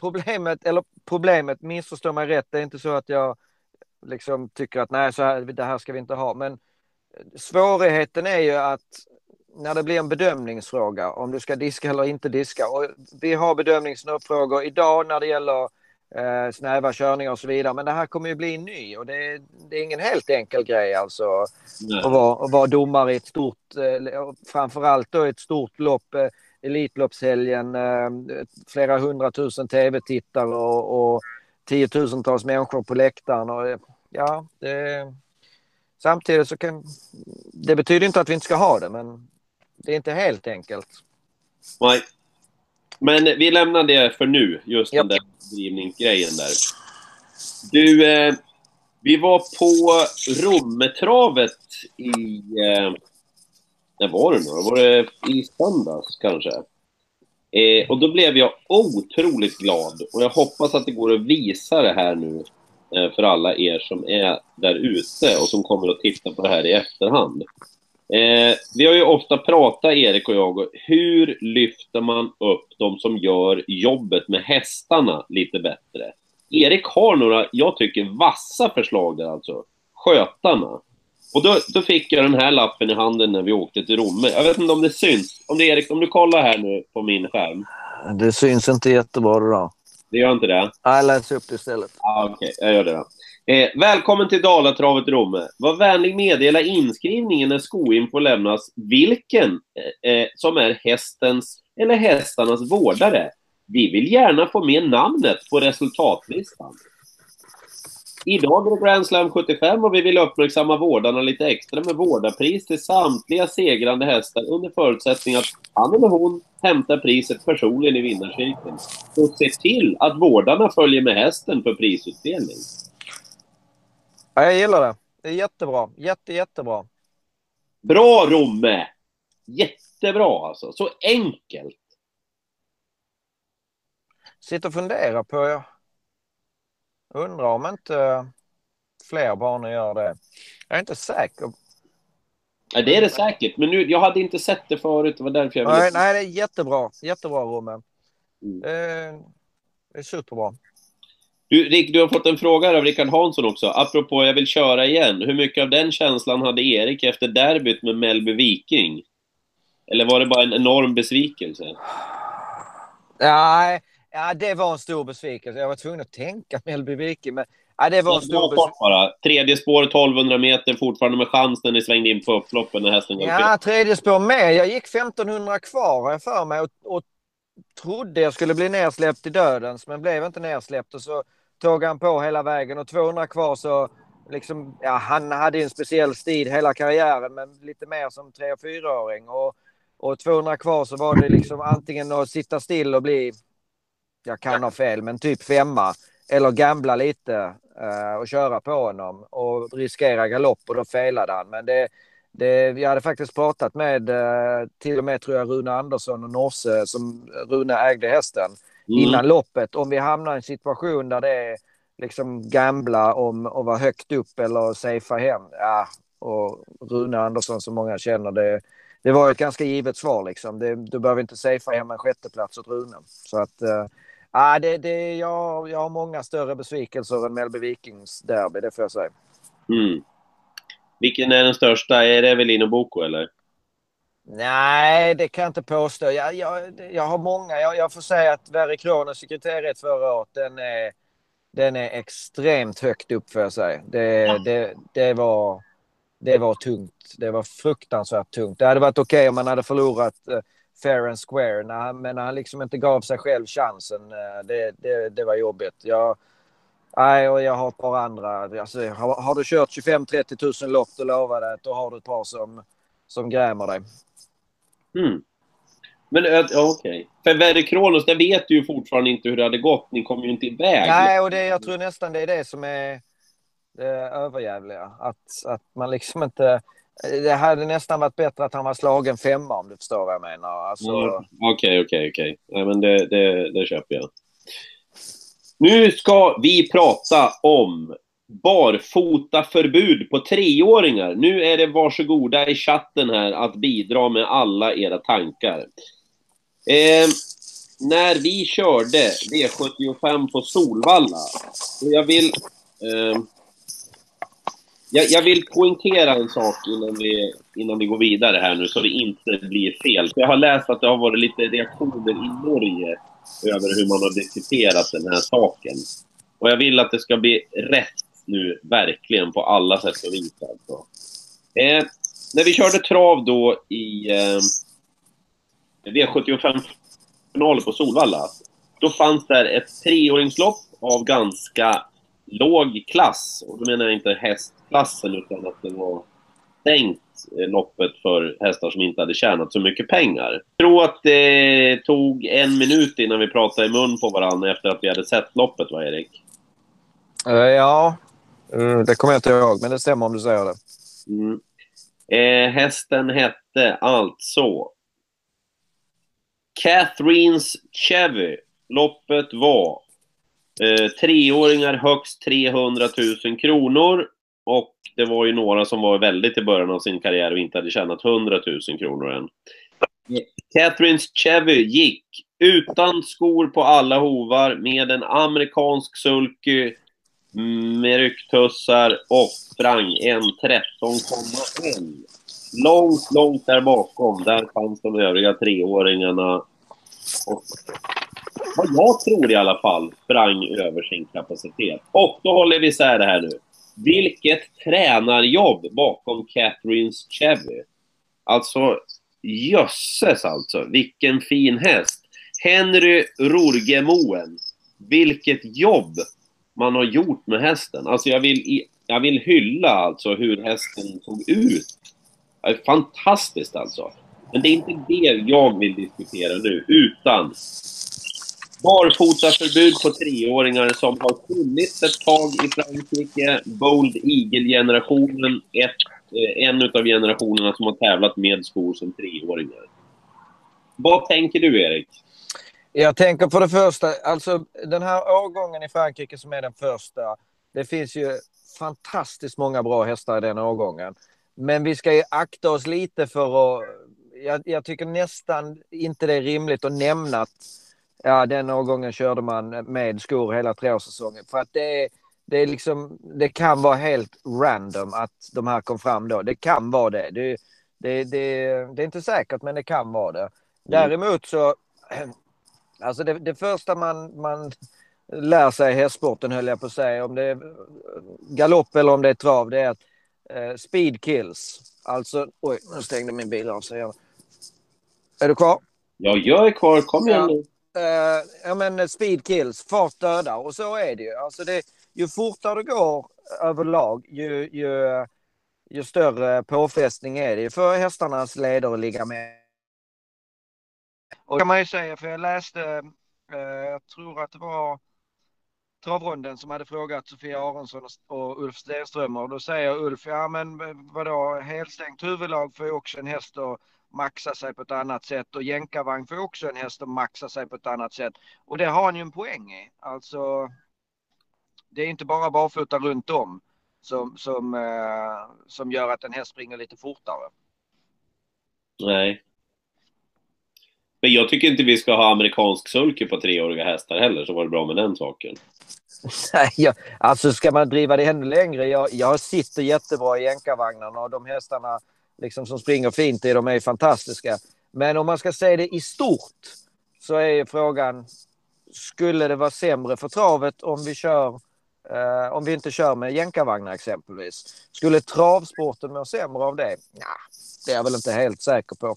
Problemet, eller problemet, missförstå mig rätt, det är inte så att jag liksom tycker att nej, så här, det här ska vi inte ha. Men svårigheten är ju att när det blir en bedömningsfråga om du ska diska eller inte diska. Och vi har bedömningsfrågor idag när det gäller eh, snäva körningar och så vidare. Men det här kommer ju bli ny och det, är- det är ingen helt enkel grej alltså Nej. att vara, att vara domare i ett stort, eh, framförallt då ett stort lopp, eh, Elitloppshelgen, eh, flera hundratusen tv-tittare och, och tiotusentals människor på läktaren. Och, eh, ja, det, samtidigt så kan... Det betyder inte att vi inte ska ha det, men det är inte helt enkelt. Nej. Men vi lämnar det för nu, just Japp. den där drivningsgrejen där. Du, eh, vi var på Rommetravet i... Eh, när var det nu? Var det i söndags kanske? Eh, och då blev jag otroligt glad och jag hoppas att det går att visa det här nu eh, för alla er som är där ute och som kommer att titta på det här i efterhand. Eh, vi har ju ofta pratat, Erik och jag, hur lyfter man upp de som gör jobbet med hästarna lite bättre? Erik har några, jag tycker, vassa förslag där alltså. Skötarna. Och då, då fick jag den här lappen i handen när vi åkte till Romme. Jag vet inte om det syns. Om det Erik, om du kollar här nu på min skärm. Det syns inte jättebra där. Det gör inte det? Jag läser upp det istället. Ah, Okej, jag gör det då. Eh, välkommen till Dalatravet Romme. Var vänlig meddela inskrivningen när skoinfo lämnas vilken eh, eh, som är hästens eller hästarnas vårdare. Vi vill gärna få med namnet på resultatlistan. Idag är det Grand Slam 75 och vi vill uppmärksamma vårdarna lite extra med vårdarpris till samtliga segrande hästar under förutsättning att han eller hon hämtar priset personligen i vinnarcirkeln. Och se till att vårdarna följer med hästen för prisutdelning. Ja, jag gillar det. Det är jättebra. Jätte, jättebra. Bra Romme! Jättebra alltså. Så enkelt. Sitter och funderar på... Jag undrar om inte fler banor gör det. Jag är inte säker. Ja, det är det säkert, men nu, jag hade inte sett det förut. Det var därför jag ville... Nej, nej, det är jättebra. Jättebra, Romme. Mm. Eh, det är superbra. Du, Rick, du har fått en fråga av Rickard Hansson också. Apropå jag vill köra igen. Hur mycket av den känslan hade Erik efter derbyt med Mellby Viking? Eller var det bara en enorm besvikelse? Nej, ja, det var en stor besvikelse. Jag var tvungen att tänka Mellby Viking, men ja, det var en stor besvikelse. Tredje spår, 1200 meter, fortfarande med chans när ni svängde in på upploppen när hästen Ja, tredje spår med. Jag gick 1500 kvar har jag för mig och, och trodde jag skulle bli nersläppt i dödens, men blev inte nersläppt. Och så tog han på hela vägen och 200 kvar så liksom, ja, han hade en speciell stil hela karriären, men lite mer som 3 och 4-åring. Och, och 200 kvar så var det liksom antingen att sitta still och bli, jag kan ha fel, men typ femma. Eller gambla lite uh, och köra på honom och riskera galopp och då felade han. Men det, det, vi hade faktiskt pratat med uh, till och med tror jag Rune Andersson och Norse som Rune ägde hästen innan loppet. Om vi hamnar i en situation där det är liksom gambla om att vara högt upp eller safea hem. Ja, och Rune Andersson som många känner det. Det var ett ganska givet svar liksom. Det, du behöver inte safea hem en sjätteplats åt Rune. Så att uh, Ja, det, det, jag, jag har många större besvikelser än Mellby Vikings derby, det får jag säga. Mm. Vilken är den största? Är det Evelino Boko eller? Nej, det kan jag inte påstå. Jag, jag, jag har många. Jag, jag får säga att Verre Kronos sekretariat förra året, den är, den är extremt högt upp jag säga. Det, ja. det, det, var, det var tungt. Det var fruktansvärt tungt. Det hade varit okej okay om man hade förlorat eh, fair and square. När han, men när han liksom inte gav sig själv chansen, eh, det, det, det var jobbigt. Jag, nej, och jag har ett par andra. Alltså, har, har du kört 25-30 000 lopp, då lovar jag att då har du ett par som, som grämer dig. Mm. Men ja, okej. Okay. För Verre Kronos, där vet du ju fortfarande inte hur det hade gått. Ni kom ju inte iväg. Nej, och det, jag tror nästan det är det som är det överjävliga. Att, att man liksom inte det hade nästan varit bättre att han var slagen femma om du förstår vad jag menar. Alltså... Okej, okej, okej. men det, det, det köper jag. Nu ska vi prata om barfotaförbud på treåringar. Nu är det varsågoda i chatten här att bidra med alla era tankar. Eh, när vi körde V75 på Solvalla, och jag vill... Eh, jag, jag, vill poängtera en sak innan vi, innan vi går vidare här nu, så det inte blir fel. Jag har läst att det har varit lite reaktioner i Norge över hur man har diskuterat den här saken. Och jag vill att det ska bli rätt nu, verkligen, på alla sätt och vis. Alltså. Eh, när vi körde trav då i eh, V75-finalen på Solvalla, då fanns där ett treåringslopp av ganska låg klass. Och då menar jag inte hästklassen utan att det var stängt eh, loppet för hästar som inte hade tjänat så mycket pengar. Jag tror att det tog en minut innan vi pratade i mun på varandra efter att vi hade sett loppet, va Erik? Eh, ja, Mm, det kommer jag inte ihåg, men det stämmer om du säger det. Mm. Eh, hästen hette alltså Catherines Chevy. Loppet var Eh, treåringar högst 300 000 kronor. Och det var ju några som var väldigt i början av sin karriär och inte hade tjänat 100 000 kronor än. Catherines Chevy gick utan skor på alla hovar med en amerikansk sulky med rycktussar och sprang en 13,1. Långt, långt där bakom, där fanns de övriga treåringarna. Och vad jag tror i alla fall, sprang över sin kapacitet. Och då håller vi isär det här nu. Vilket tränarjobb bakom Catherines Chevy. Alltså, jösses alltså. Vilken fin häst. Henry Rorgemoen. Vilket jobb man har gjort med hästen. Alltså jag vill, jag vill hylla alltså hur hästen såg ut. Det är fantastiskt alltså. Men det är inte det jag vill diskutera nu, utan barfotaförbud på treåringar som har funnits ett tag i Frankrike. Bold Eagle-generationen, eh, en utav generationerna som har tävlat med skor som treåringar. Vad tänker du, Erik? Jag tänker för det första, alltså den här årgången i Frankrike som är den första. Det finns ju fantastiskt många bra hästar i den årgången. Men vi ska ju akta oss lite för att... Jag, jag tycker nästan inte det är rimligt att nämna att ja, den årgången körde man med skor hela treårssäsongen. För att det, det, är liksom, det kan vara helt random att de här kom fram då. Det kan vara det. Det, det, det, det är inte säkert, men det kan vara det. Mm. Däremot så Alltså det, det första man, man lär sig i hästsporten, höll jag på att säga, om det är galopp eller om det är trav, det är att eh, speed kills. Alltså, oj, nu stängde min bil av sig. Är du kvar? Ja, jag är kvar. Kom igen nu. Ja, eh, ja, men speed kills, fart dödar. Och så är det ju. Alltså det, ju fortare det går överlag, ju, ju, ju större påfrestning är det för hästarnas leder att ligga och det kan man ju säga, för jag läste, eh, jag tror att det var travronden som hade frågat Sofia Aronsson och Ulf Stenström och då säger Ulf, ja men vadå, helstängt huvudlag får ju också en häst att maxa sig på ett annat sätt och jänkarvagn får också en häst att maxa sig på ett annat sätt. Och det har han ju en poäng i. Alltså, det är inte bara barfota runt om som, som, eh, som gör att en häst springer lite fortare. Nej, men jag tycker inte vi ska ha amerikansk sulky på treåriga hästar heller, så var det bra med den saken. Nej, jag, alltså ska man driva det ännu längre, jag, jag sitter jättebra i jänkarvagnarna och de hästarna liksom, som springer fint i de är fantastiska. Men om man ska säga det i stort så är frågan, skulle det vara sämre för travet om vi kör eh, om vi inte kör med jänkarvagnar exempelvis? Skulle travsporten må sämre av det? Nah, det är jag väl inte helt säker på.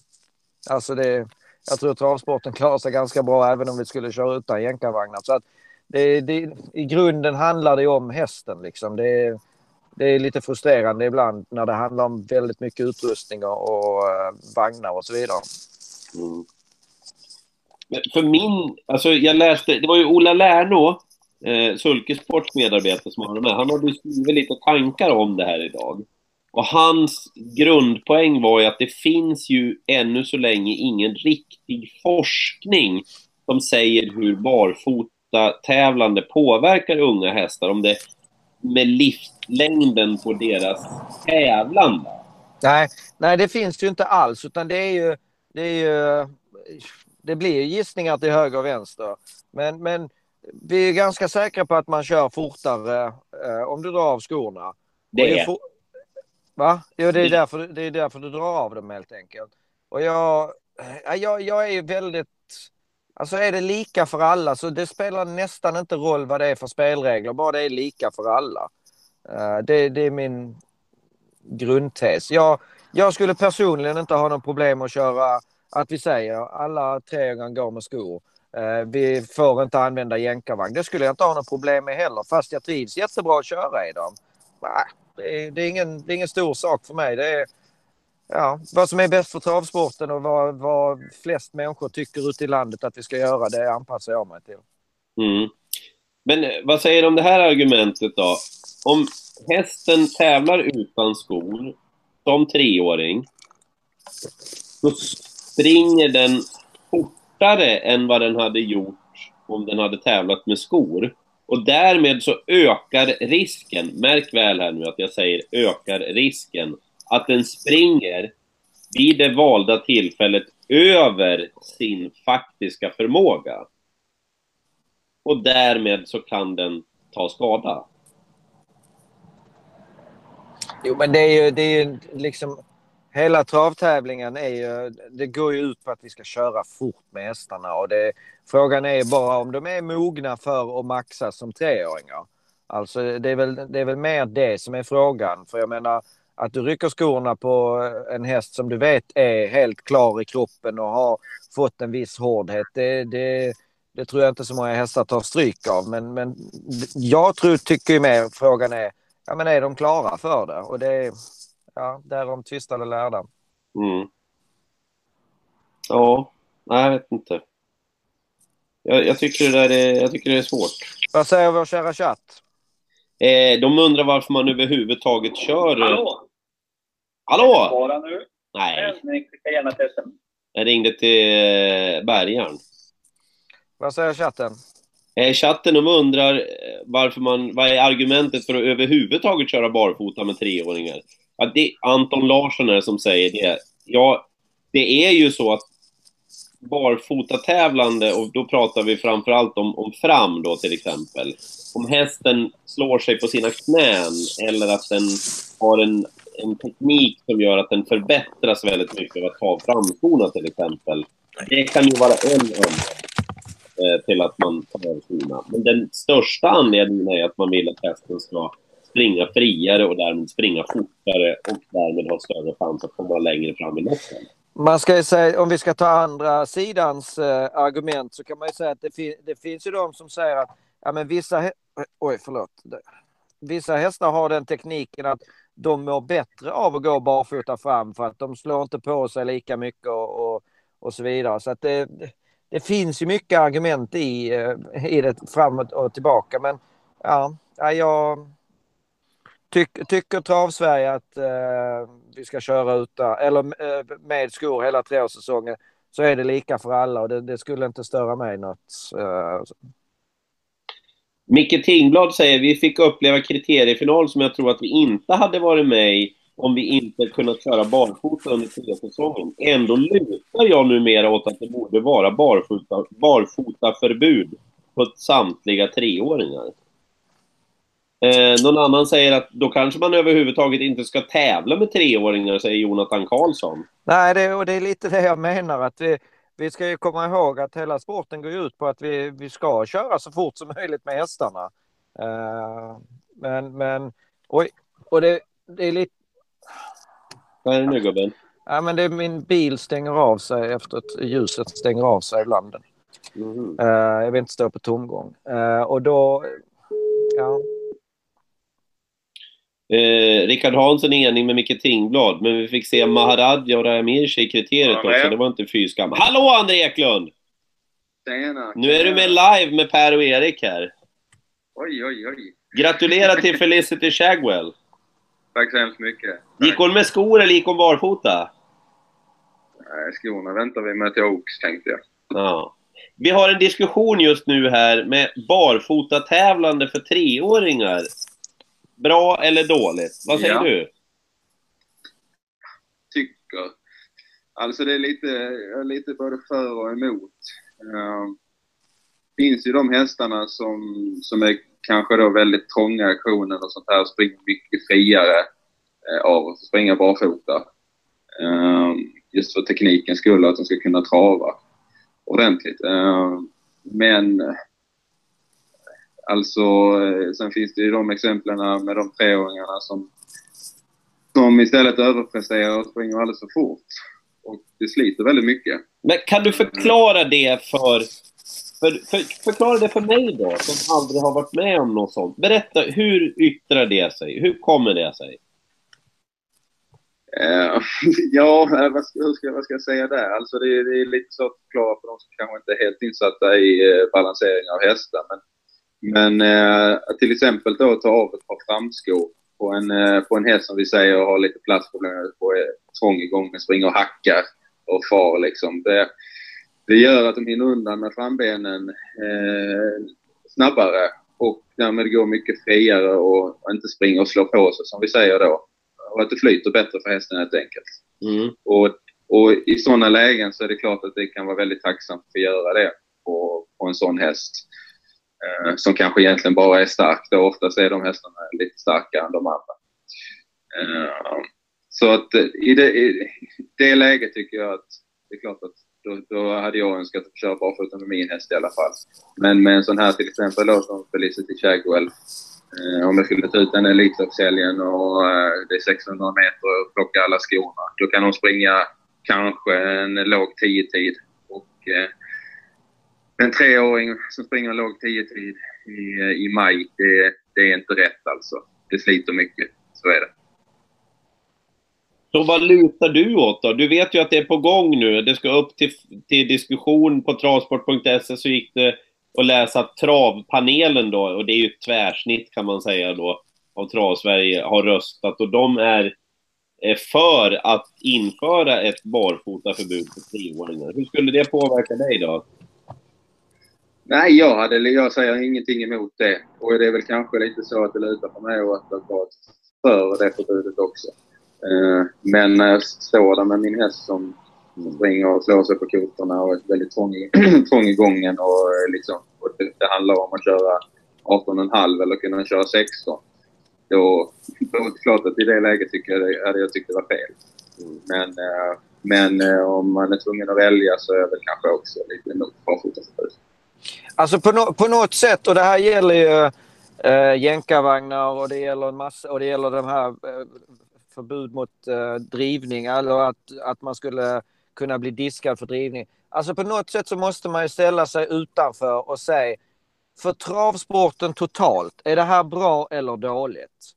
Alltså det, jag tror travsporten klarar sig ganska bra även om vi skulle köra utan jänkarvagnar. Så att det, det, I grunden handlar det om hästen. Liksom. Det, det är lite frustrerande ibland när det handlar om väldigt mycket utrustning och, och eh, vagnar och så vidare. Mm. För min, alltså jag läste, det var ju Ola Lärnå, eh, Sulkesports medarbetare som var med. Han hade skrivit lite tankar om det här idag. Och hans grundpoäng var ju att det finns ju ännu så länge ingen riktig forskning som säger hur barfota tävlande påverkar unga hästar. Om det med livslängden på deras tävlande. Nej, nej, det finns ju inte alls. Utan det är ju... Det, är ju, det blir gissningar till höger och vänster. Men, men vi är ganska säkra på att man kör fortare eh, om du drar av skorna. Det är. Va? Jo, det är, därför, det är därför du drar av dem helt enkelt. Och jag, jag, jag är väldigt... Alltså är det lika för alla så det spelar nästan inte roll vad det är för spelregler, bara det är lika för alla. Uh, det, det, är min grundtes. Jag, jag skulle personligen inte ha något problem att köra, att vi säger alla treåringar går med skor. Uh, vi får inte använda jänkarvagn. Det skulle jag inte ha något problem med heller, fast jag trivs jättebra att köra i dem. Det är, det är, ingen, det är ingen stor sak för mig. Det är ja, vad som är bäst för travsporten och vad, vad flest människor tycker ute i landet att vi ska göra, det anpassar jag mig till. Mm. Men eh, vad säger du om det här argumentet då? Om hästen tävlar utan skor som treåring, så springer den fortare än vad den hade gjort om den hade tävlat med skor. Och därmed så ökar risken, märk väl här nu att jag säger ökar risken, att den springer vid det valda tillfället över sin faktiska förmåga. Och därmed så kan den ta skada. Jo, men det är ju, det är ju liksom hela travtävlingen är ju, det går ju ut på att vi ska köra fort med hästarna och det, frågan är bara om de är mogna för att maxa som treåringar. Alltså det är, väl, det är väl mer det som är frågan. För jag menar att du rycker skorna på en häst som du vet är helt klar i kroppen och har fått en viss hårdhet. Det, det, det tror jag inte så många hästar tar stryk av. Men, men jag tror, tycker ju mer frågan är, ja men är de klara för det? Och det ja, därom tvistade lärda. Mm. Ja, nej jag vet inte. Jag, jag, tycker det där är, jag tycker det är svårt. Vad säger vår kära chatt? Eh, de undrar varför man överhuvudtaget kör... Hallå? Hallå? Svara nu. Nej, jag ringde till eh, Bergaren. Vad säger chatten? Eh, chatten de undrar eh, varför man, vad är argumentet för att överhuvudtaget köra barfota med treåringar? Ja, det, Anton Larsson är det som säger det. Ja, det är ju så att barfotatävlande, och då pratar vi framförallt om, om fram då till exempel. Om hästen slår sig på sina knän eller att den har en, en teknik som gör att den förbättras väldigt mycket av att ta framskorna till exempel. Det kan ju vara en anledning eh, till att man tar skorna. Men den största anledningen är att man vill att hästen ska springa friare och därmed springa fortare och därmed ha större chans att komma längre fram i loppen. Man ska ju säga, om vi ska ta andra sidans eh, argument så kan man ju säga att det, fi det finns ju de som säger att ja, men vissa, oj, förlåt. vissa hästar har den tekniken att de mår bättre av att gå barfota fram för att de slår inte på sig lika mycket och, och, och så vidare. Så att det, det finns ju mycket argument i, eh, i det framåt och tillbaka. Men ja, jag tyck, tycker Travsverige att eh, vi ska köra utan, eller eh, med skor hela treårssäsongen så är det lika för alla och det, det skulle inte störa mig något. Eh. Micke Tingblad säger vi fick uppleva kriteriefinal som jag tror att vi inte hade varit med i om vi inte kunnat köra barfota under säsongen. Ändå lutar jag numera åt att det borde vara barfota, barfotaförbud på samtliga treåringar. Eh, någon annan säger att då kanske man överhuvudtaget inte ska tävla med treåringar, säger Jonathan Karlsson. Nej, det, och det är lite det jag menar. att vi, vi ska ju komma ihåg att hela sporten går ut på att vi, vi ska köra så fort som möjligt med hästarna. Uh, men, men, oj, och det, det är lite... Vad är det nu gubben? Ja, men det är min bil stänger av sig efter att ljuset stänger av sig ibland. Mm. Uh, jag vill inte stå på tomgång. Uh, och då, ja, Eh, Rickard Hansson är enig med Micke Tingblad, men vi fick se Maharadja och Rajamirci i kriteriet ja, också. Det var inte fy skam. Hallå André Eklund! Tjena! Nu är du med live med Per och Erik här. Oj, oj, oj. Gratulerar till Felicity Shagwell. Tack så hemskt mycket. Gick hon med skor eller gick hon barfota? Nej, skorna väntar vi med till Oaks, tänkte jag. Ja. Vi har en diskussion just nu här med barfota-tävlande för treåringar. Bra eller dåligt? Vad säger ja. du? Tycker. Alltså det är lite, lite både för och emot. Uh, finns ju de hästarna som, som är kanske då väldigt trånga aktionen och sånt här springer mycket friare uh, av att springa barfota. Uh, just för teknikens skull, att de ska kunna trava ordentligt. Uh, men Alltså, eh, sen finns det ju de exemplen med de treåringarna som, som istället överpresterar och springer alldeles för fort. Och det sliter väldigt mycket. Men kan du förklara det för, för, för, förklara det för mig då, som aldrig har varit med om något sånt. Berätta, hur yttrar det sig? Hur kommer det sig? Uh, ja, eh, vad ska, hur ska, vad ska jag säga där? Alltså det, det är lite svårt att förklara för de som kanske inte är helt insatta i balansering av hästar. Men men eh, till exempel då ta av ett par framskor på en, eh, på en häst som vi säger har lite platsproblem på är trång i gången, springer och hackar och far liksom. Det, det gör att de hinner undan med frambenen eh, snabbare och därmed går mycket friare och, och inte springer och slår på sig som vi säger då. Och att det flyter bättre för hästen helt enkelt. Mm. Och, och i sådana lägen så är det klart att det kan vara väldigt tacksamt att få göra det på, på en sån häst. Eh, som kanske egentligen bara är stark. Då oftast är de hästarna lite starkare än de andra. Eh, så att eh, i det, i det läget tycker jag att det är klart att då, då hade jag önskat att köra barfota med min häst i alla fall. Men med en sån här till exempel då som Felicity Shagwell. Eh, om jag skulle ta ut den Elitloppshelgen och eh, det är 600 meter och plocka alla skorna. Då kan hon springa kanske en låg 10-tid. Och eh, en treåring som springer en låg 10-tid i, i maj, det, det är inte rätt alltså. Det sliter mycket. Så är det. Så vad lutar du åt då? Du vet ju att det är på gång nu. Det ska upp till, till diskussion på travsport.se så gick det att läsa travpanelen då, och det är ju ett tvärsnitt kan man säga då, av Travsverige har röstat och de är för att införa ett barfotaförbud för treåringar. Hur skulle det påverka dig då? Nej, jag, hade, jag säger ingenting emot det. Och det är väl kanske lite så att det lutar på mig och att jag var för det förbudet också. Eh, men när jag står där med min häst som springer och slår sig på kotorna och är väldigt trång i, trång i gången och, liksom, och det, det handlar om att köra 18,5 eller kunna köra 16. Då, då det klart att i det läget tycker jag det, hade jag tyckt det var fel. Men, eh, men eh, om man är tvungen att välja så är jag väl kanske också lite emot barfotaförbud. Alltså på, no på något sätt, och det här gäller ju eh, jänkarvagnar och det gäller en massa, och det gäller de här eh, förbud mot eh, drivning, eller att, att man skulle kunna bli diskad för drivning. Alltså på något sätt så måste man ju ställa sig utanför och säga för travsporten totalt, är det här bra eller dåligt?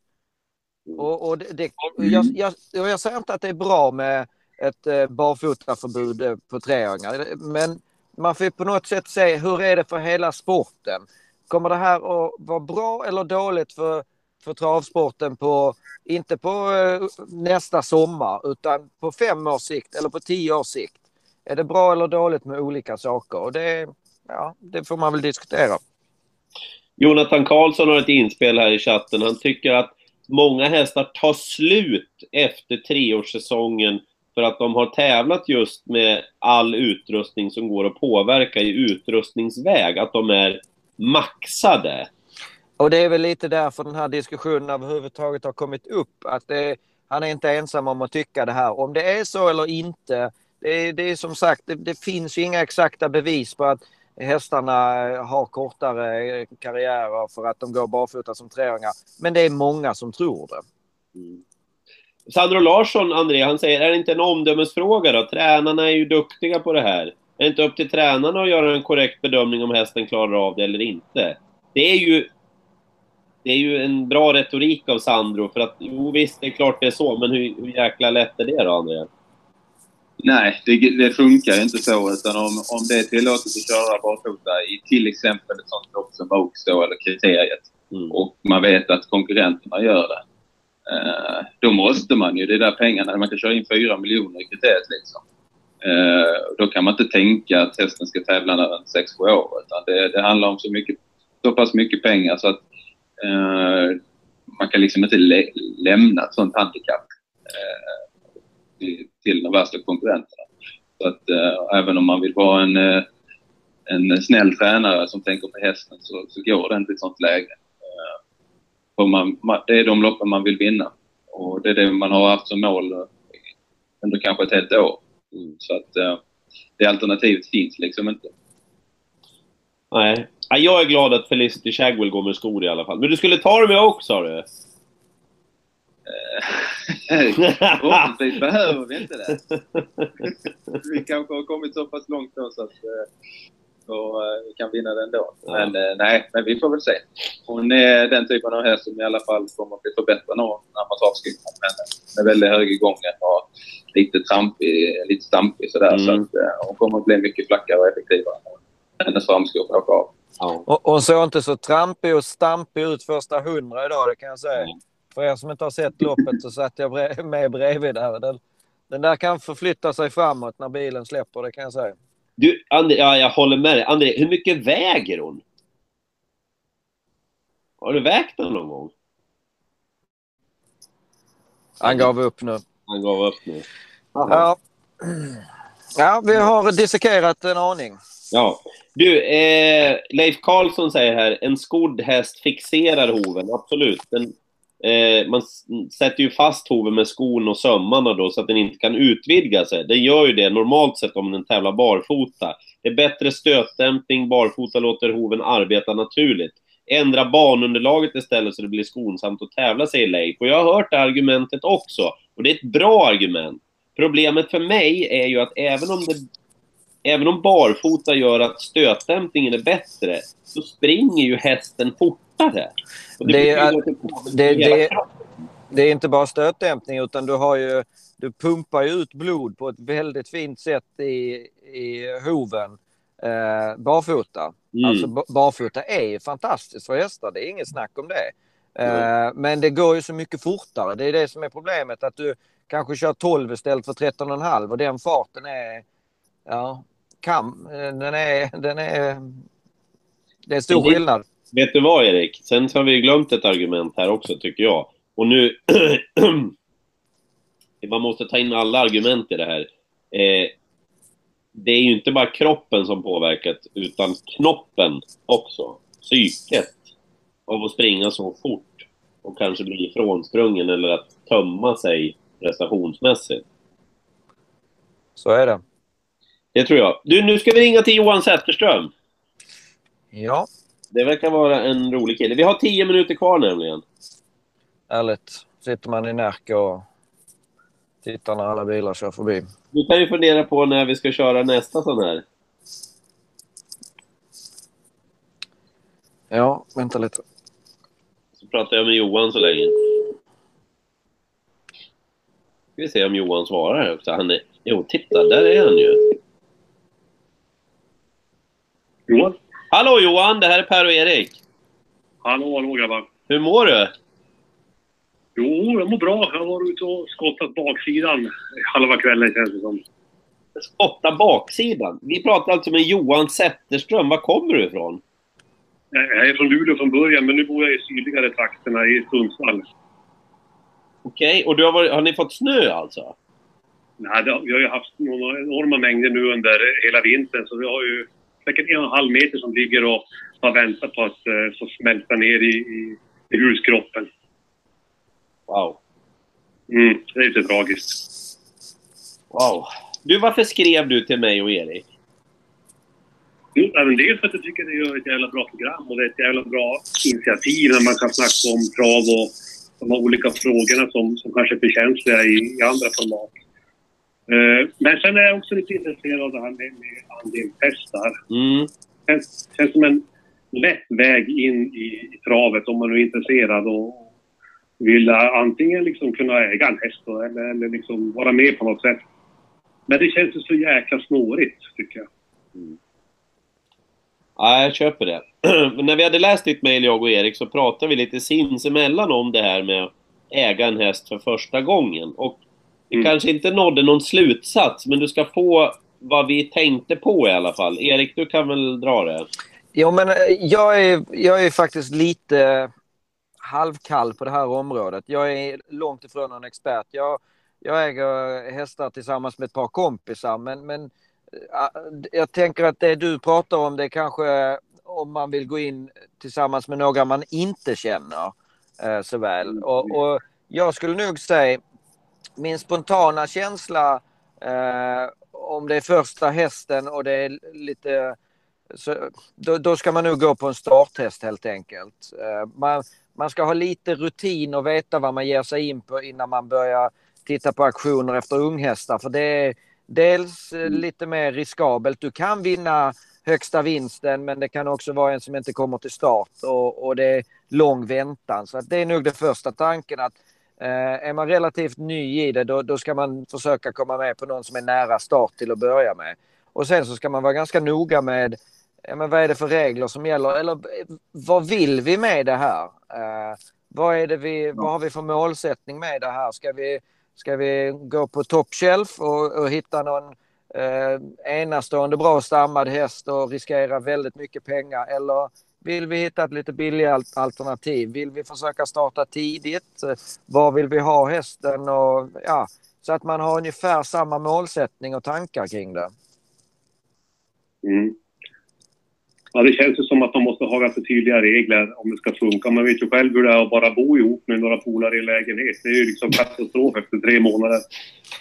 Och, och det, det, jag, jag, jag säger inte att det är bra med ett eh, barfotaförbud eh, på treåringar, men man får på något sätt se hur är det för hela sporten? Kommer det här att vara bra eller dåligt för, för travsporten på, inte på eh, nästa sommar, utan på fem års sikt eller på tio års sikt? Är det bra eller dåligt med olika saker? Och det, ja, det får man väl diskutera. Jonathan Karlsson har ett inspel här i chatten. Han tycker att många hästar tar slut efter treårssäsongen för att de har tävlat just med all utrustning som går att påverka i utrustningsväg. Att de är maxade. Och det är väl lite därför den här diskussionen överhuvudtaget har kommit upp. Att det, han är inte ensam om att tycka det här. Om det är så eller inte, det är, det är som sagt, det, det finns ju inga exakta bevis på att hästarna har kortare karriärer för att de går barfota som treåringar. Men det är många som tror det. Mm. Sandro Larsson, André, han säger, är det inte en omdömesfråga då? Tränarna är ju duktiga på det här. Är det inte upp till tränarna att göra en korrekt bedömning om hästen klarar av det eller inte? Det är ju det är ju en bra retorik av Sandro, för att jo visst, det är klart det är så, men hur, hur jäkla lätt är det då, André? Nej, det, det, funkar ju inte så. Utan om, om det är tillåtet att köra barfota i till exempel ett sånt lopp som Oaks då, eller kriteriet, mm. och man vet att konkurrenterna gör det, eh, då måste man ju, det är där pengarna, man kan köra in 4 miljoner i kriteriet liksom. Eh, då kan man inte tänka att hästen ska tävla när den är 6-7 år, utan det, det, handlar om så, mycket, så pass mycket pengar så att eh, man kan liksom inte lä lämna ett sånt handikapp. Eh, till, till de värsta konkurrenterna. Så att eh, även om man vill vara en, eh, en snäll tränare som tänker på hästen så, så går det inte i ett sånt läge. Eh, man, det är de loppen man vill vinna och det är det man har haft som mål under kanske ett helt år. Mm. Så att eh, det alternativet finns liksom inte. Nej. Jag är glad att Felicity Shagwell går med skor i alla fall. Men du skulle ta det med också, sa du? Förhoppningsvis behöver vi inte det. vi kanske har kommit så pass långt då så att och, vi kan vinna den då. Ja. Men uh, nej, men vi får väl se. Hon är den typen av häst som i alla fall kommer att bli förbättrad när amatörskolan. Men med väldigt hög i gången och lite trampig, lite stampig sådär. Mm. Så att hon kommer att bli mycket flackare och effektivare. Hennes framskor får åka av. Ja. Och hon såg inte så trampig och stampig ut första hundra idag, det kan jag säga. Mm. För er som inte har sett loppet så satt jag med bredvid där. Den, den där kan förflytta sig framåt när bilen släpper, det kan jag säga. Du, André, ja, jag håller med dig. André, hur mycket väger hon? Har du vägt den någon gång? Han gav upp nu. Han gav upp nu. Ja. ja, vi har dissekerat en aning. Ja. Du, eh, Leif Karlsson säger här, en skodd häst fixerar hoven. Absolut. Den Eh, man sätter ju fast hoven med skon och sömmarna då så att den inte kan utvidga sig. Den gör ju det normalt sett om den tävlar barfota. Det är bättre stötdämpning, barfota låter hoven arbeta naturligt. Ändra banunderlaget istället så det blir skonsamt att tävla, säger Leif. Och jag har hört det argumentet också. Och det är ett bra argument. Problemet för mig är ju att även om det även om barfota gör att stötdämpningen är bättre, så springer ju hästen fortare. Och Det är- det det- det-. Det är inte bara stötdämpning utan du har ju du pumpar ju ut blod på ett väldigt fint sätt i, i hoven eh, barfota. Mm. Alltså ba- barfota är fantastiskt för hästar, det är inget snack om det. Eh, Men det går ju så mycket fortare. Det är det som är problemet att du kanske kör 12 istället för 13,5 och den farten är ja, kam, eh, den är, den är det är stor det- skillnad. Vet du vad Erik? Sen så har vi glömt ett argument här också tycker jag. Och nu... man måste ta in alla argument i det här. Eh, det är ju inte bara kroppen som påverkat utan knoppen också. Psyket av att springa så fort och kanske bli ifrånsprungen eller att tömma sig prestationsmässigt. Så är det. Det tror jag. Du, nu ska vi ringa till Johan Zetterström. Ja, Det verkar vara en rolig kille. Vi har tio minuter kvar nämligen. ärligt. Sitter man i Närke och tittar när alla bilar kör förbi. Du kan ju fundera på när vi ska köra nästa sån här. Ja, vänta lite. Så pratar jag med Johan så länge. Ska vi se om Johan svarar också. Han är... Jo, titta, där är han ju. Johan? Hallå Johan, det här är Per och Erik. Hallå, hallå grabbar. Hur mår du? Jo, jag mår bra. Jag har varit ute och skottat baksidan halva kvällen känns det som. Spotta baksidan. Vi pratar alltså med Johan Zetterström. Var kommer du ifrån? Jag är från Luleå från början, men nu bor jag i sydligare trakterna i Sundsvall. Okej, och du har, varit, har ni fått snö alltså? Nej, det, vi har ju haft några enorma mängder nu under hela vintern, så vi har ju säkert en och en halv meter som ligger och har väntat på att eh, få smälta ner i, i, i huskroppen. Wow. Mm, det är lite tragiskt. Wow. Du, varför skrev du till mig och Erik? Jo, även dels för att jag tycker att det gör ett jävla bra program och det är ett jävla bra initiativ när man kan snacka om trav och de här olika frågorna som, som kanske är för känsliga i, i andra format. Eh, men sen är jag också lite intresserad av det här med, med andelshästar. Mm. känns, känns som en lätt väg in i, i travet om man är intresserad och vill eh, antingen liksom kunna äga en häst då, eller, eller liksom vara med på något sätt. Men det känns ju så jäkla snårigt, tycker jag. Ja, jag köper det. Men när vi hade läst ditt mejl, jag och Erik, så pratade vi lite sinsemellan om det här med att äga en häst för första gången. Och vi Mm. kanske inte nådde någon slutsats, men du ska få vad vi tänkte på i alla fall. Erik, du kan väl dra det? Jo, men eh, jag är, jag är faktiskt lite halvkall på det här området. Jag är långt ifrån någon expert. Jag, jag äger hästar tillsammans med ett par kompisar, men, men eh, jag tänker att det du pratar om, det är kanske om man vill gå in tillsammans med några man inte känner eh, så väl. Och, och jag skulle nog säga, min spontana känsla eh, om det är första hästen och det är lite så, då, då ska man nog gå på en starthäst helt enkelt. Eh, Man, man ska ha lite rutin och veta vad man ger sig in på innan man börjar titta på aktioner efter unghästar. För det är dels eh, lite mer riskabelt. Du kan vinna högsta vinsten men det kan också vara en som inte kommer till start och, och det är lång väntan. Så att det är nog den första tanken att eh, är man relativt ny i det då, då ska man försöka komma med på någon som är nära start till att börja med. Och sen så ska man vara ganska noga med ja, men vad är det för regler som gäller? Eller vad vill vi med det här? Eh, vad, är det vi, vad har vi för målsättning med det här? Ska vi, ska vi gå på top shelf och, och hitta någon eh, enastående bra stammad häst och riskera väldigt mycket pengar? Eller vill vi hitta ett lite billigare alternativ? Vill vi försöka starta tidigt? Var vill vi ha hästen? Och, ja, så att man har ungefär samma målsättning och tankar kring det. Mm. Ja, det känns ju som att man måste ha ganska tydliga regler om det ska funka. Man vet ju själv hur det är att bara bo ihop med några polare i en lägenhet. Det är ju liksom katastrof efter tre månader.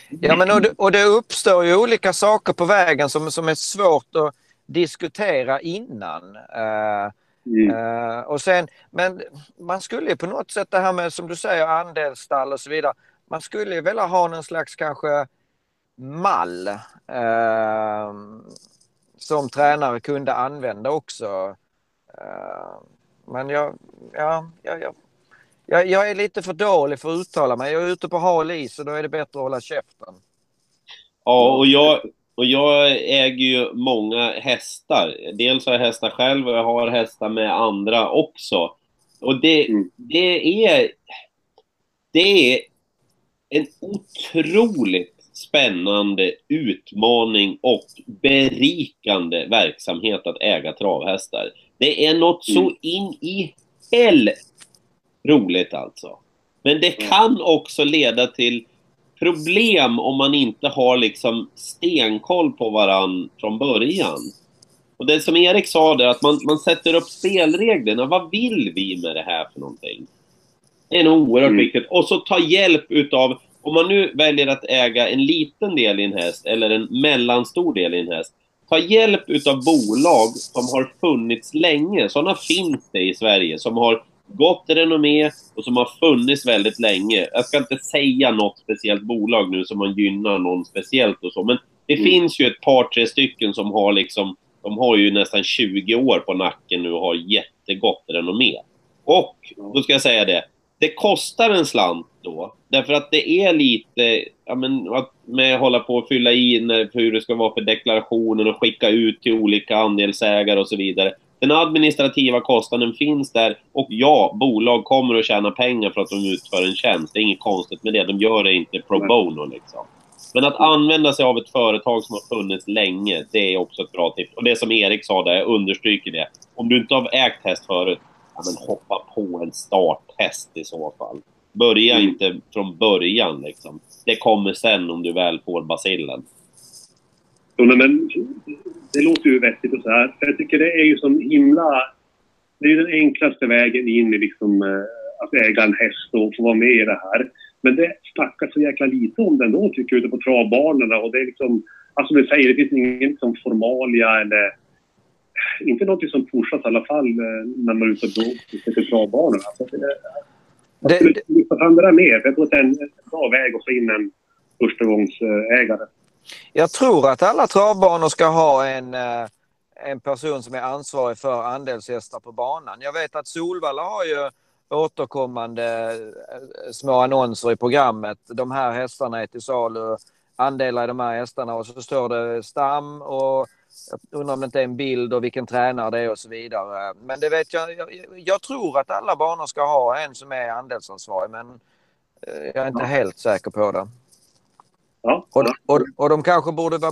Ja, men och det, och det uppstår ju olika saker på vägen som, som är svårt att diskutera innan. Eh, Mm. eh, och sen, men man skulle ju på något sätt det här med som du säger andelsstall och så vidare. Man skulle ju vilja ha någon slags kanske mall eh, som tränare kunde använda också. Eh, men jag, ja, jag, jag, jag, jag är lite för dålig för att uttala mig. Jag är ute på hal is och då är det bättre att hålla käften. Ja, och jag, och jag äger ju många hästar. Dels har jag hästar själv och jag har hästar med andra också. Och det, Mm. det är... Det är en otroligt spännande utmaning och berikande verksamhet att äga travhästar. Det är något så Mm. in i hell roligt alltså. Men det Mm. kan också leda till problem om man inte har liksom stenkoll på varann från början. Och det som Erik sa där, att man, man sätter upp spelreglerna. Vad vill vi med det här för någonting? Det är nog oerhört Mm. viktigt. Och så ta hjälp utav, om man nu väljer att äga en liten del i en häst eller en mellanstor del i en häst. Ta hjälp utav bolag som har funnits länge. Sådana finns det i Sverige som har gott renommé och som har funnits väldigt länge. Jag ska inte säga något speciellt bolag nu som man gynnar någon speciellt och så, men det Mm. finns ju ett par, tre stycken som har liksom, de har ju nästan 20 år på nacken nu och har jättegott renommé. Och, då ska jag säga det, det kostar en slant då. Därför att det är lite, ja men, att med hålla på och fylla i när, hur det ska vara för deklarationen och skicka ut till olika andelsägare och så vidare. Den administrativa kostnaden finns där och ja, bolag kommer att tjäna pengar för att de utför en tjänst. Det är inget konstigt med det. De gör det inte pro bono liksom. Men att använda sig av ett företag som har funnits länge, det är också ett bra tips. Och det som Erik sa där, jag understryker det. Om du inte har ägt häst förut, ja, men hoppa på en starthäst i så fall. Börja Mm. inte från början liksom. Det kommer sen om du väl får basillen. Jo, men det låter ju vettigt och så här. För jag tycker det är ju som himla... Det är ju den enklaste vägen in i liksom, eh, att äga en häst och få vara med i det här. Men det snackas så jäkla lite om det ändå tycker jag ute på travbanorna. Och det är liksom... Alltså det säger, det finns ingen liksom formalia eller... Inte något som pushas i alla fall eh, när man är ute på travbanorna. Så det, Det, det, lyfta fram det där mer. Jag tror att det är en bra väg att få in en förstagångsägare. Jag tror att alla travbanor ska ha en, eh, en person som är ansvarig för andelshästar på banan. Jag vet att Solvalla har ju återkommande eh, små annonser i programmet. De här hästarna är till salu, andelar i de här hästarna och så står det stam och jag undrar om det inte är en bild och vilken tränare det är och så vidare. Men det vet jag. Jag, jag tror att alla banor ska ha en som är andelsansvarig men eh, jag är inte helt säker på det. Ja, Och, och, och de kanske borde vara,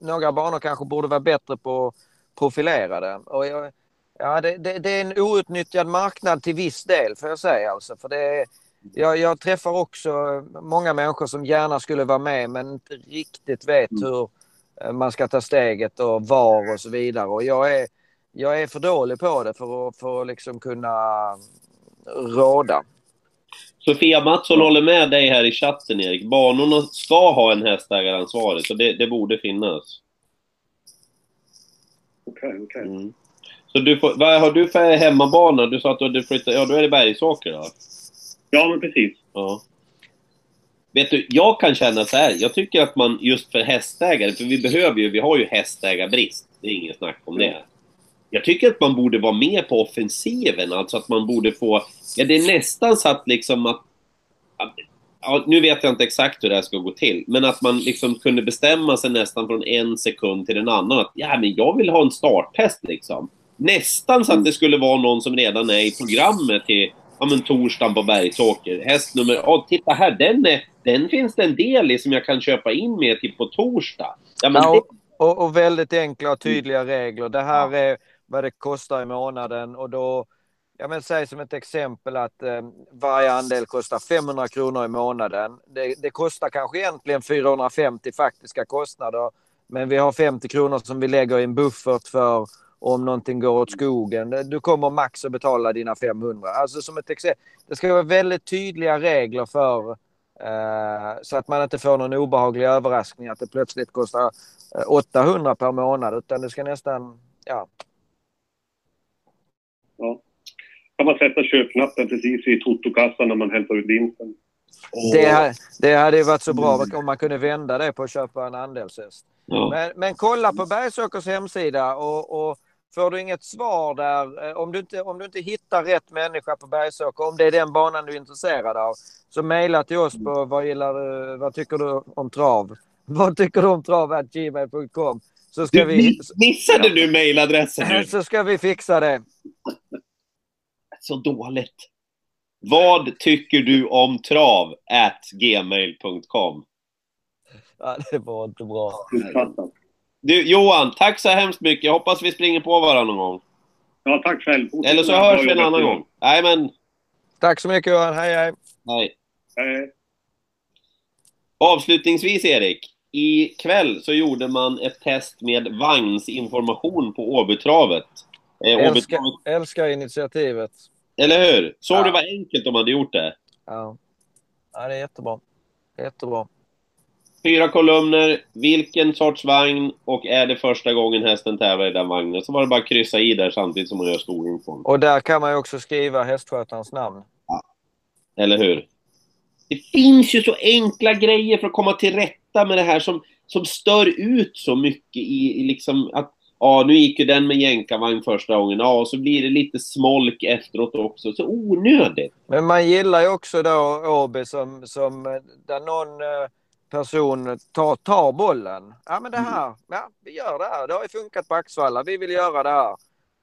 några banor kanske borde vara bättre på profilerade. Och jag, ja, det, det, det är en outnyttjad marknad till viss del får jag säga. Alltså, för det jag, jag träffar också många människor som gärna skulle vara med men inte riktigt vet Mm. hur eh, man ska ta steget och var och så vidare. Och jag är, jag är för dålig på det för att, för att liksom kunna råda. Sofia Mattsson håller med dig här i chatten, Erik. Banorna ska ha en hästägaransvarig, så det, det borde finnas. Okej, okej. Mm. Så du får, vad har du för hemmabana? Du sa att du hade flyttat... Ja, då är det Bergsåker då? Ja, men precis. Ja. Vet du, jag kan känna så här. Jag tycker att man just för hästägare, för vi behöver ju, vi har ju hästägarbrist. Det är inget snack om det. Jag tycker att man borde vara med på offensiven, alltså att man borde få... Ja, det är nästan så att liksom att... att ja, nu vet jag inte exakt hur det här ska gå till, men att man liksom kunde bestämma sig nästan från en sekund till en annan. Att ja, men jag vill ha en starthäst liksom. Nästan så att det skulle vara någon som redan är i programmet till ja, men torsdagen på Bergsåker. Häst nummer... Ja, titta här, den, är, den finns det en del i som jag kan köpa in med till på torsdag. Ja, men Ja, och, och väldigt enkla och tydliga regler. Det här är vad det kostar i månaden och då, jag vill säga som ett exempel att eh, varje andel kostar 500 kronor i månaden. Det, det kostar kanske egentligen 450 faktiska kostnader, men vi har 50 kronor som vi lägger i en buffert för om någonting går åt skogen. Du kommer max att betala dina 500. Alltså som ett exempel. Det ska vara väldigt tydliga regler för eh, så att man inte får någon obehaglig överraskning att det plötsligt kostar eh, 800 per månad utan det ska nästan, ja. Ja. Kan man sätta köpknappen precis i totokassan när man hämtar ut vinsten? Det, det hade ju varit så bra om man kunde vända det på att köpa en andelshäst. Ja. Men, men kolla på Bergsåkers hemsida och, och får du inget svar där, eh, om du, inte, om du inte hittar rätt människa på Bergsåker, om det är den banan du är intresserad av, så mejla till oss på vad, gillar, du- vad tycker du om trav? Vad tycker du om trav? gmail.com så ska Du, vi, missade du mejladressen nu? så ska vi fixa det. Så dåligt. Vad tycker du om trav? At gmail.com. Ja, det var inte bra. Du, Johan, tack så hemskt mycket. Jag hoppas vi springer på varandra någon gång. Ja, tack själv. Eller så hörs vi en annan gång. Nej, men Tack så mycket Johan, hej hej. nej. Eh, Avslutningsvis, Erik. I kväll så gjorde man ett test med vagnsinformation på Åbytravet. Eh, Älskar, älskar initiativet. Eller hur? Såg Ja. du vad enkelt de hade gjort det? Ja. ja, det är jättebra. Jättebra. Fyra kolumner, vilken sorts vagn och är det första gången hästen tävlar i den vagnen? Så var det bara att kryssa i där samtidigt som man gör skolinfon. Och där kan man ju också skriva hästskötarens namn. Eller hur? Det finns ju så enkla grejer för att komma till rätta med det här som, som stör ut så mycket i, i liksom att Ja, nu gick ju den med jänkarvagn första gången. Ja, och så blir det lite smolk efteråt också. Så onödigt. Men man gillar ju också då Åby som, som eh, där någon eh, person tar, tar bollen. Ja men det här, ja vi gör det här. Det har ju funkat på Axvalla. Vi vill göra det här.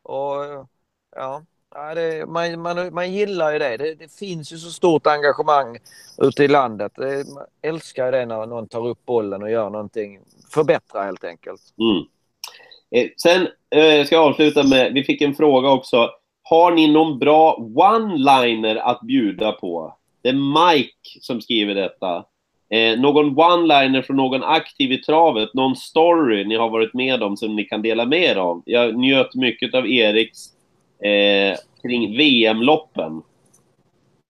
Och ja, ja det, man, man, man gillar ju det. det. Det finns ju så stort engagemang ute i landet. Det, man älskar ju det när någon tar upp bollen och gör någonting. Förbättra helt enkelt. Mm. Eh, sen eh, ska jag avsluta med, vi fick en fråga också. Har ni någon bra one-liner att bjuda på? Det är Mike som skriver detta. Eh, någon one-liner från någon aktiv i travet, någon story ni har varit med om som ni kan dela med er av. Jag njöt mycket av Eriks eh, kring VM-loppen.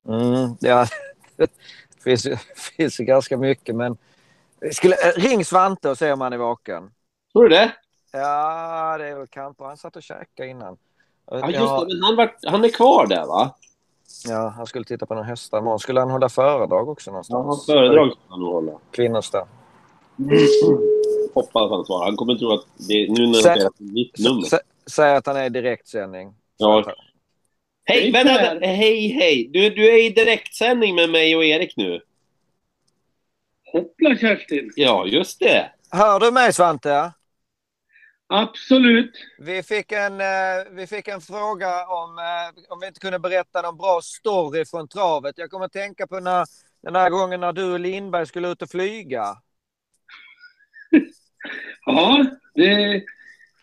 Mm, ja, det finns, finns ganska mycket men skulle, eh, ring Svante och se om han är vaken. Tror du det? Ja, det är väl kanske. Han satt och käkade innan. Ja, just det. Men han, var, han är kvar där, va? ja, han skulle titta på några hästar imorgon. Skulle han hålla föredrag också Ja, någonstans? hans föredrag ska han nog hålla. Kvinnors där. Hoppas han svarar. Han kommer tro att det nu när han säger att det är mitt nummer. Sä- Säg att han är i direktsändning. Ja. Hej, Hej, vänta, Per. hej, hej. Du, du är i direktsändning med mig och Erik nu. Hoppla Kerstin! Ja, just det. Hör du mig Svante? Absolut! Vi fick en, eh, vi fick en fråga om, eh, om vi inte kunde berätta någon bra story från travet. Jag kommer att tänka på när, den här gången när du och Lindberg skulle ut och flyga. Ja, det...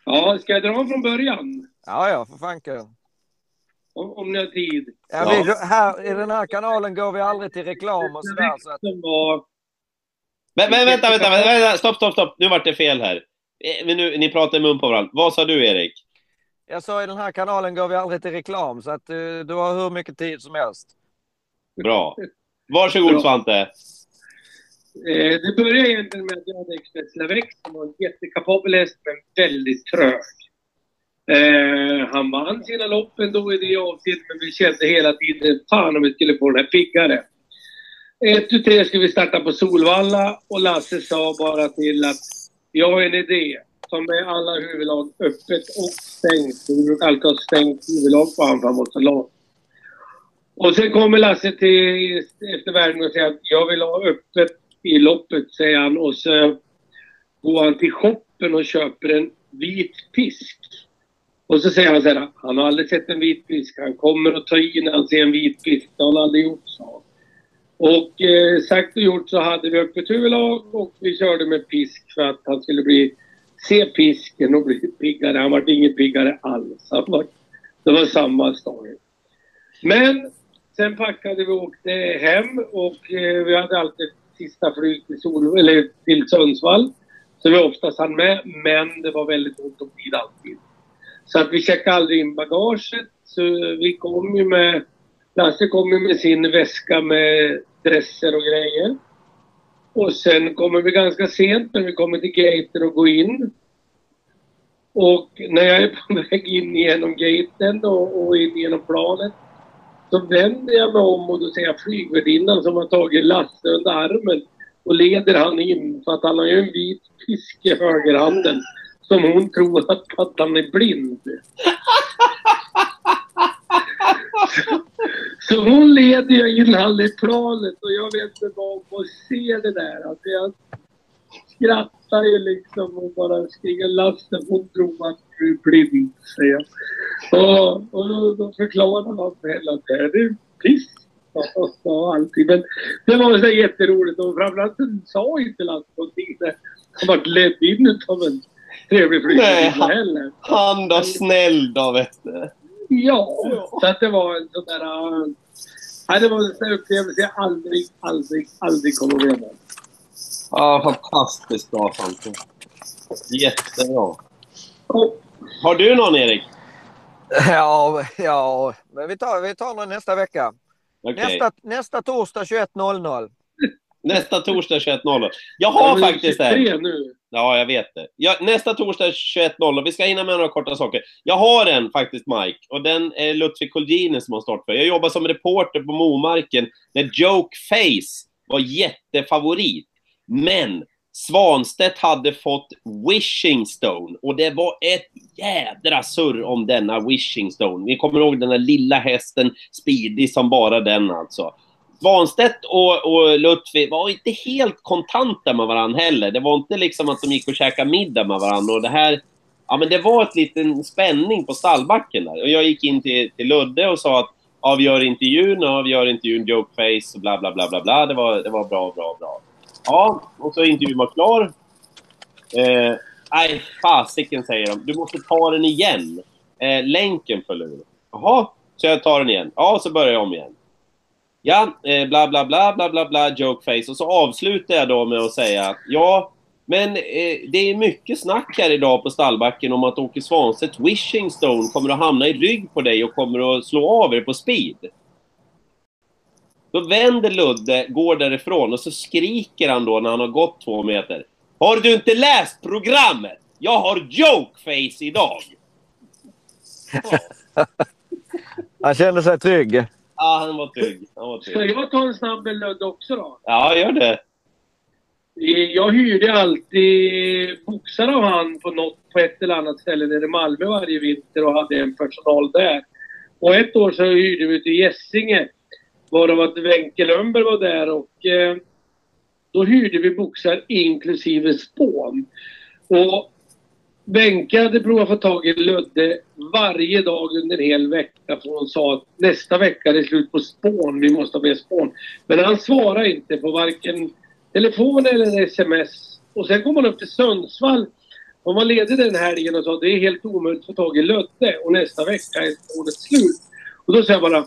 Ja, ska jag dra från början? Ja, ja, för fanken. Om, om ni har tid. Ja, vi, här, I den här kanalen går vi aldrig till reklam och sådär. Så att, Som var... Men, men vänta, vänta, vänta. Stopp, stopp, stopp. Nu vart det fel här. Eh, Men nu, ni pratar i mun på varandra. Vad sa du, Erik? jag sa i den här kanalen går vi aldrig till reklam så att eh, du har hur mycket tid som helst. Bra. Varsågod, Bra. Svante. Eh, det började egentligen med att jag hade Express Lavex som var en jättekapabel häst men väldigt trög. Eh, han vann sina lopp ändå i det avsnittet, men vi kände hela tiden fan om vi skulle få den här piggare. Ett tu tre skulle vi starta på Solvalla och Lasse sa bara till att jag har en idé. Ta med alla huvudlag öppet och stängt. Vi brukar alltid ha stängt huvudlag på han för han så långt. Och sen kommer Lasse till efter världen och säger att jag vill ha öppet i loppet, säger han. Och så går han till shoppen och köper en vit pisk. Och så säger han så här, han har aldrig sett en vit fisk. Han kommer att ta i när han ser en vit fisk. Det har han aldrig gjort, sa han. Och eh, sagt och gjort så hade vi öppet huvudlag och vi körde med pisk för att han skulle bli, se pisken och bli piggare. Han var inget piggare alls. Han var, det var samma story. Men sen packade vi och åkte hem och eh, vi hade alltid sista flyg till, Sol, eller till Sundsvall. Så vi oftast hann med, men det var väldigt ont om tid alltid. Så att vi checkade aldrig in bagaget. Så vi kom ju med, Lasse kom ju med sin väska med dresser och grejer. Och sen kommer vi ganska sent när vi kommer till gaten och går in. Och när jag är på väg in genom gaten och, och in genom planet Så vänder jag mig om och då ser jag flygvärdinnan som har tagit Lasse under armen och leder han in för att han har ju en vit fisk i högerhanden som hon tror att, att han är blind. Så hon leder ju in han i planet och jag vet inte vad hon ser det där. Alltså jag skrattar ju liksom och bara skriker Lasse hon tror att du är blind, säger jag. Och, och då, då förklarar man för henne att det är piss. Och, och allting. Men det var så jätteroligt och framförallt så sa inte Lasse någonting. Han vart ledd in utav en trevlig Nej, flygvärdinna han- heller. Han då, snäll då vet du. Ja, så att det var en sån där... Uh, nej, det var en sån upplevelse jag aldrig, aldrig, aldrig kommer att glömma. Ja, fantastiskt bra Svante. Jättebra. Och, Har du någon Erik? Ja, ja, men vi tar, vi tar den nästa vecka. Okej. Nästa, nästa torsdag 21.00. Nästa torsdag 21.00. Jag har men faktiskt en. 23 nu. Ja, jag vet det. Ja, nästa torsdag 21.00. Vi ska hinna med några korta saker. Jag har en faktiskt, Mike. Och den är Lutfi Kolgjinen som har startat för. Jag jobbar som reporter på Momarken när Joke Face var jättefavorit. Men Svanstedt hade fått Wishing Stone och det var ett jädra surr om denna Wishing Stone. Ni kommer ihåg den där lilla hästen, Speedy som bara den alltså. Svanstedt och, och Lutfi var inte helt kontanta med varandra heller. Det var inte liksom att de gick och käkade middag med varandra. Och det här, ja men det var ett liten spänning på stallbacken där. Och jag gick in till, till Ludde och sa att avgör intervjun, avgör intervjun jokeface och bla bla bla bla bla. Det var, det var bra, bra, bra. Ja, och så intervjun var klar. Eh, nej, fasiken säger de. Du måste ta den igen. Eh, länken föll ur. Jaha, så jag tar den igen. Ja, så börjar jag om igen. Ja, eh, bla bla bla bla bla bla, jokeface. Och så avslutar jag då med att säga att ja, men eh, det är mycket snack här idag på stallbacken om att Åke Svanstedts Wishing Stone kommer att hamna i rygg på dig och kommer att slå av er på speed. Då vänder Ludde, går därifrån och så skriker han då när han har gått två meter. Har du inte läst programmet? Jag har jokeface idag! Han kände sig trygg. Ja, han var trygg. Han var Ska trygg. jag ta en snabb med också då? Ja, gör det. Jag hyrde alltid boxar av han på, något, på ett eller annat ställe nere i Malmö varje vinter och hade en personal där. Och ett år så hyrde vi till Gässinge. Varav att Wenche Lundberg var där och eh, då hyrde vi boxar inklusive spån. Och Benke hade provat att få tag i Ludde varje dag under en hel vecka för hon sa att nästa vecka är det slut på spån, vi måste ha mer spån. Men han svarade inte på varken telefon eller sms. Och sen kom han upp till Sundsvall. Hon var ledig den helgen och sa det är helt omöjligt att få tag i Ludde och nästa vecka är spånet slut. Och då sa jag bara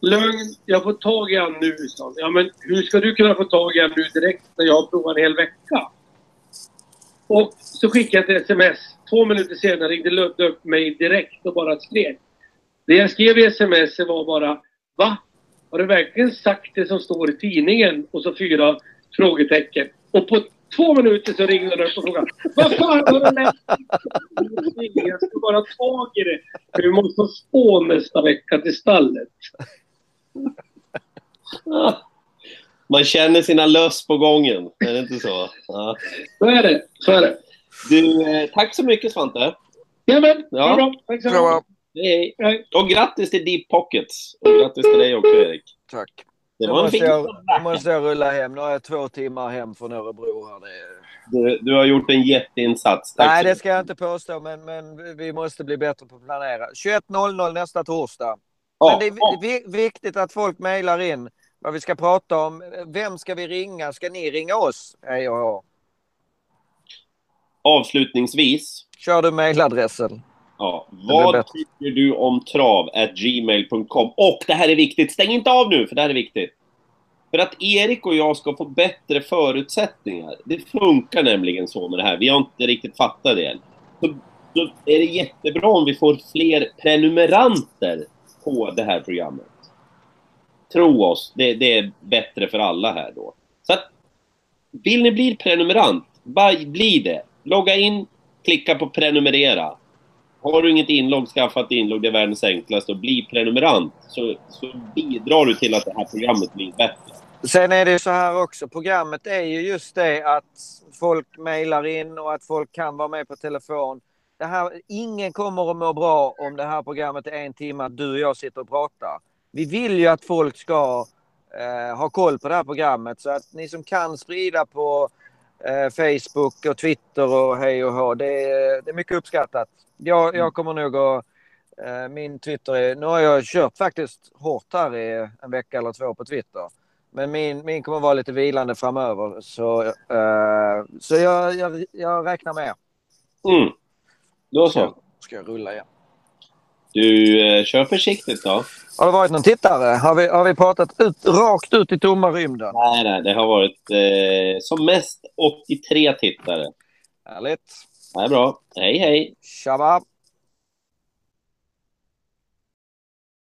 Lugn, jag får tag i han nu, sa han. Ja men hur ska du kunna få tag i han nu direkt när jag har provat en hel vecka? Och så skickade jag ett sms. Två minuter senare ringde Ludde upp mig direkt och bara skrek. Det jag skrev i sms var bara Va? Har du verkligen sagt det som står i tidningen? Och så fyra frågetecken. Och på två minuter så ringde han upp och frågade Vad fan har du läst? Jag ska bara ta tag i det. För vi måste spå spån nästa vecka till stallet. Ah. Man känner sina löss på gången. Är det inte så? Ja. Så är det. Så är det. Du, eh, tack så mycket Svante. Jajamän, Ja. ja. bra. Tack så mycket. Hej. Hej. Och grattis till Deep Pockets. Och grattis till dig också Erik. Tack. Det var en måste, fin jag, nu måste jag rulla hem. Nu har jag två timmar hem från Örebro. Här. Det är... du, du har gjort en jätteinsats. Tack Nej, det ska jag inte påstå, men, men vi måste bli bättre på att planera. 21.00 nästa torsdag. Men det är viktigt att folk mejlar in vad vi ska prata om. Vem ska vi ringa? Ska ni ringa oss? Nej, ja. Avslutningsvis. Kör du mejladressen. Ja, vad tycker du om trav? Gmail.com. Och det här är viktigt. Stäng inte av nu, för det här är viktigt. För att Erik och jag ska få bättre förutsättningar. Det funkar nämligen så med det här. Vi har inte riktigt fattat det än. Så, så är det jättebra om vi får fler prenumeranter på det här programmet. Tro oss, det, det är bättre för alla här då. Så att, vill ni bli prenumerant, bara bli det. Logga in, klicka på prenumerera. har du inget inlogg, skaffa ett inlogg. Det är världens enklaste. Och bli prenumerant. Så, så bidrar du till att det här programmet blir bättre. Sen är det så här också. Programmet är ju just det att folk mejlar in och att folk kan vara med på telefon. Det här, ingen kommer att må bra om det här programmet är en timme att du och jag sitter och pratar. Vi vill ju att folk ska eh, ha koll på det här programmet så att ni som kan sprida på eh, Facebook och Twitter och hej och hå. Det, är- det är mycket uppskattat. Jag, jag kommer nog att... Eh, min Twitter är... Nu har jag kört faktiskt hårt här i en vecka eller två på Twitter. Men min, min kommer vara lite vilande framöver. Så, eh, så jag, jag, jag räknar med. Mm. Då så. Ska jag rulla igen. Du, eh, kör försiktigt då. Har det varit någon tittare? Har vi, har vi pratat ut, rakt ut i tomma rymden? Nej, nej, det har varit eh, som mest 83 tittare. Härligt. Det är bra. Hej, hej! Tjaba!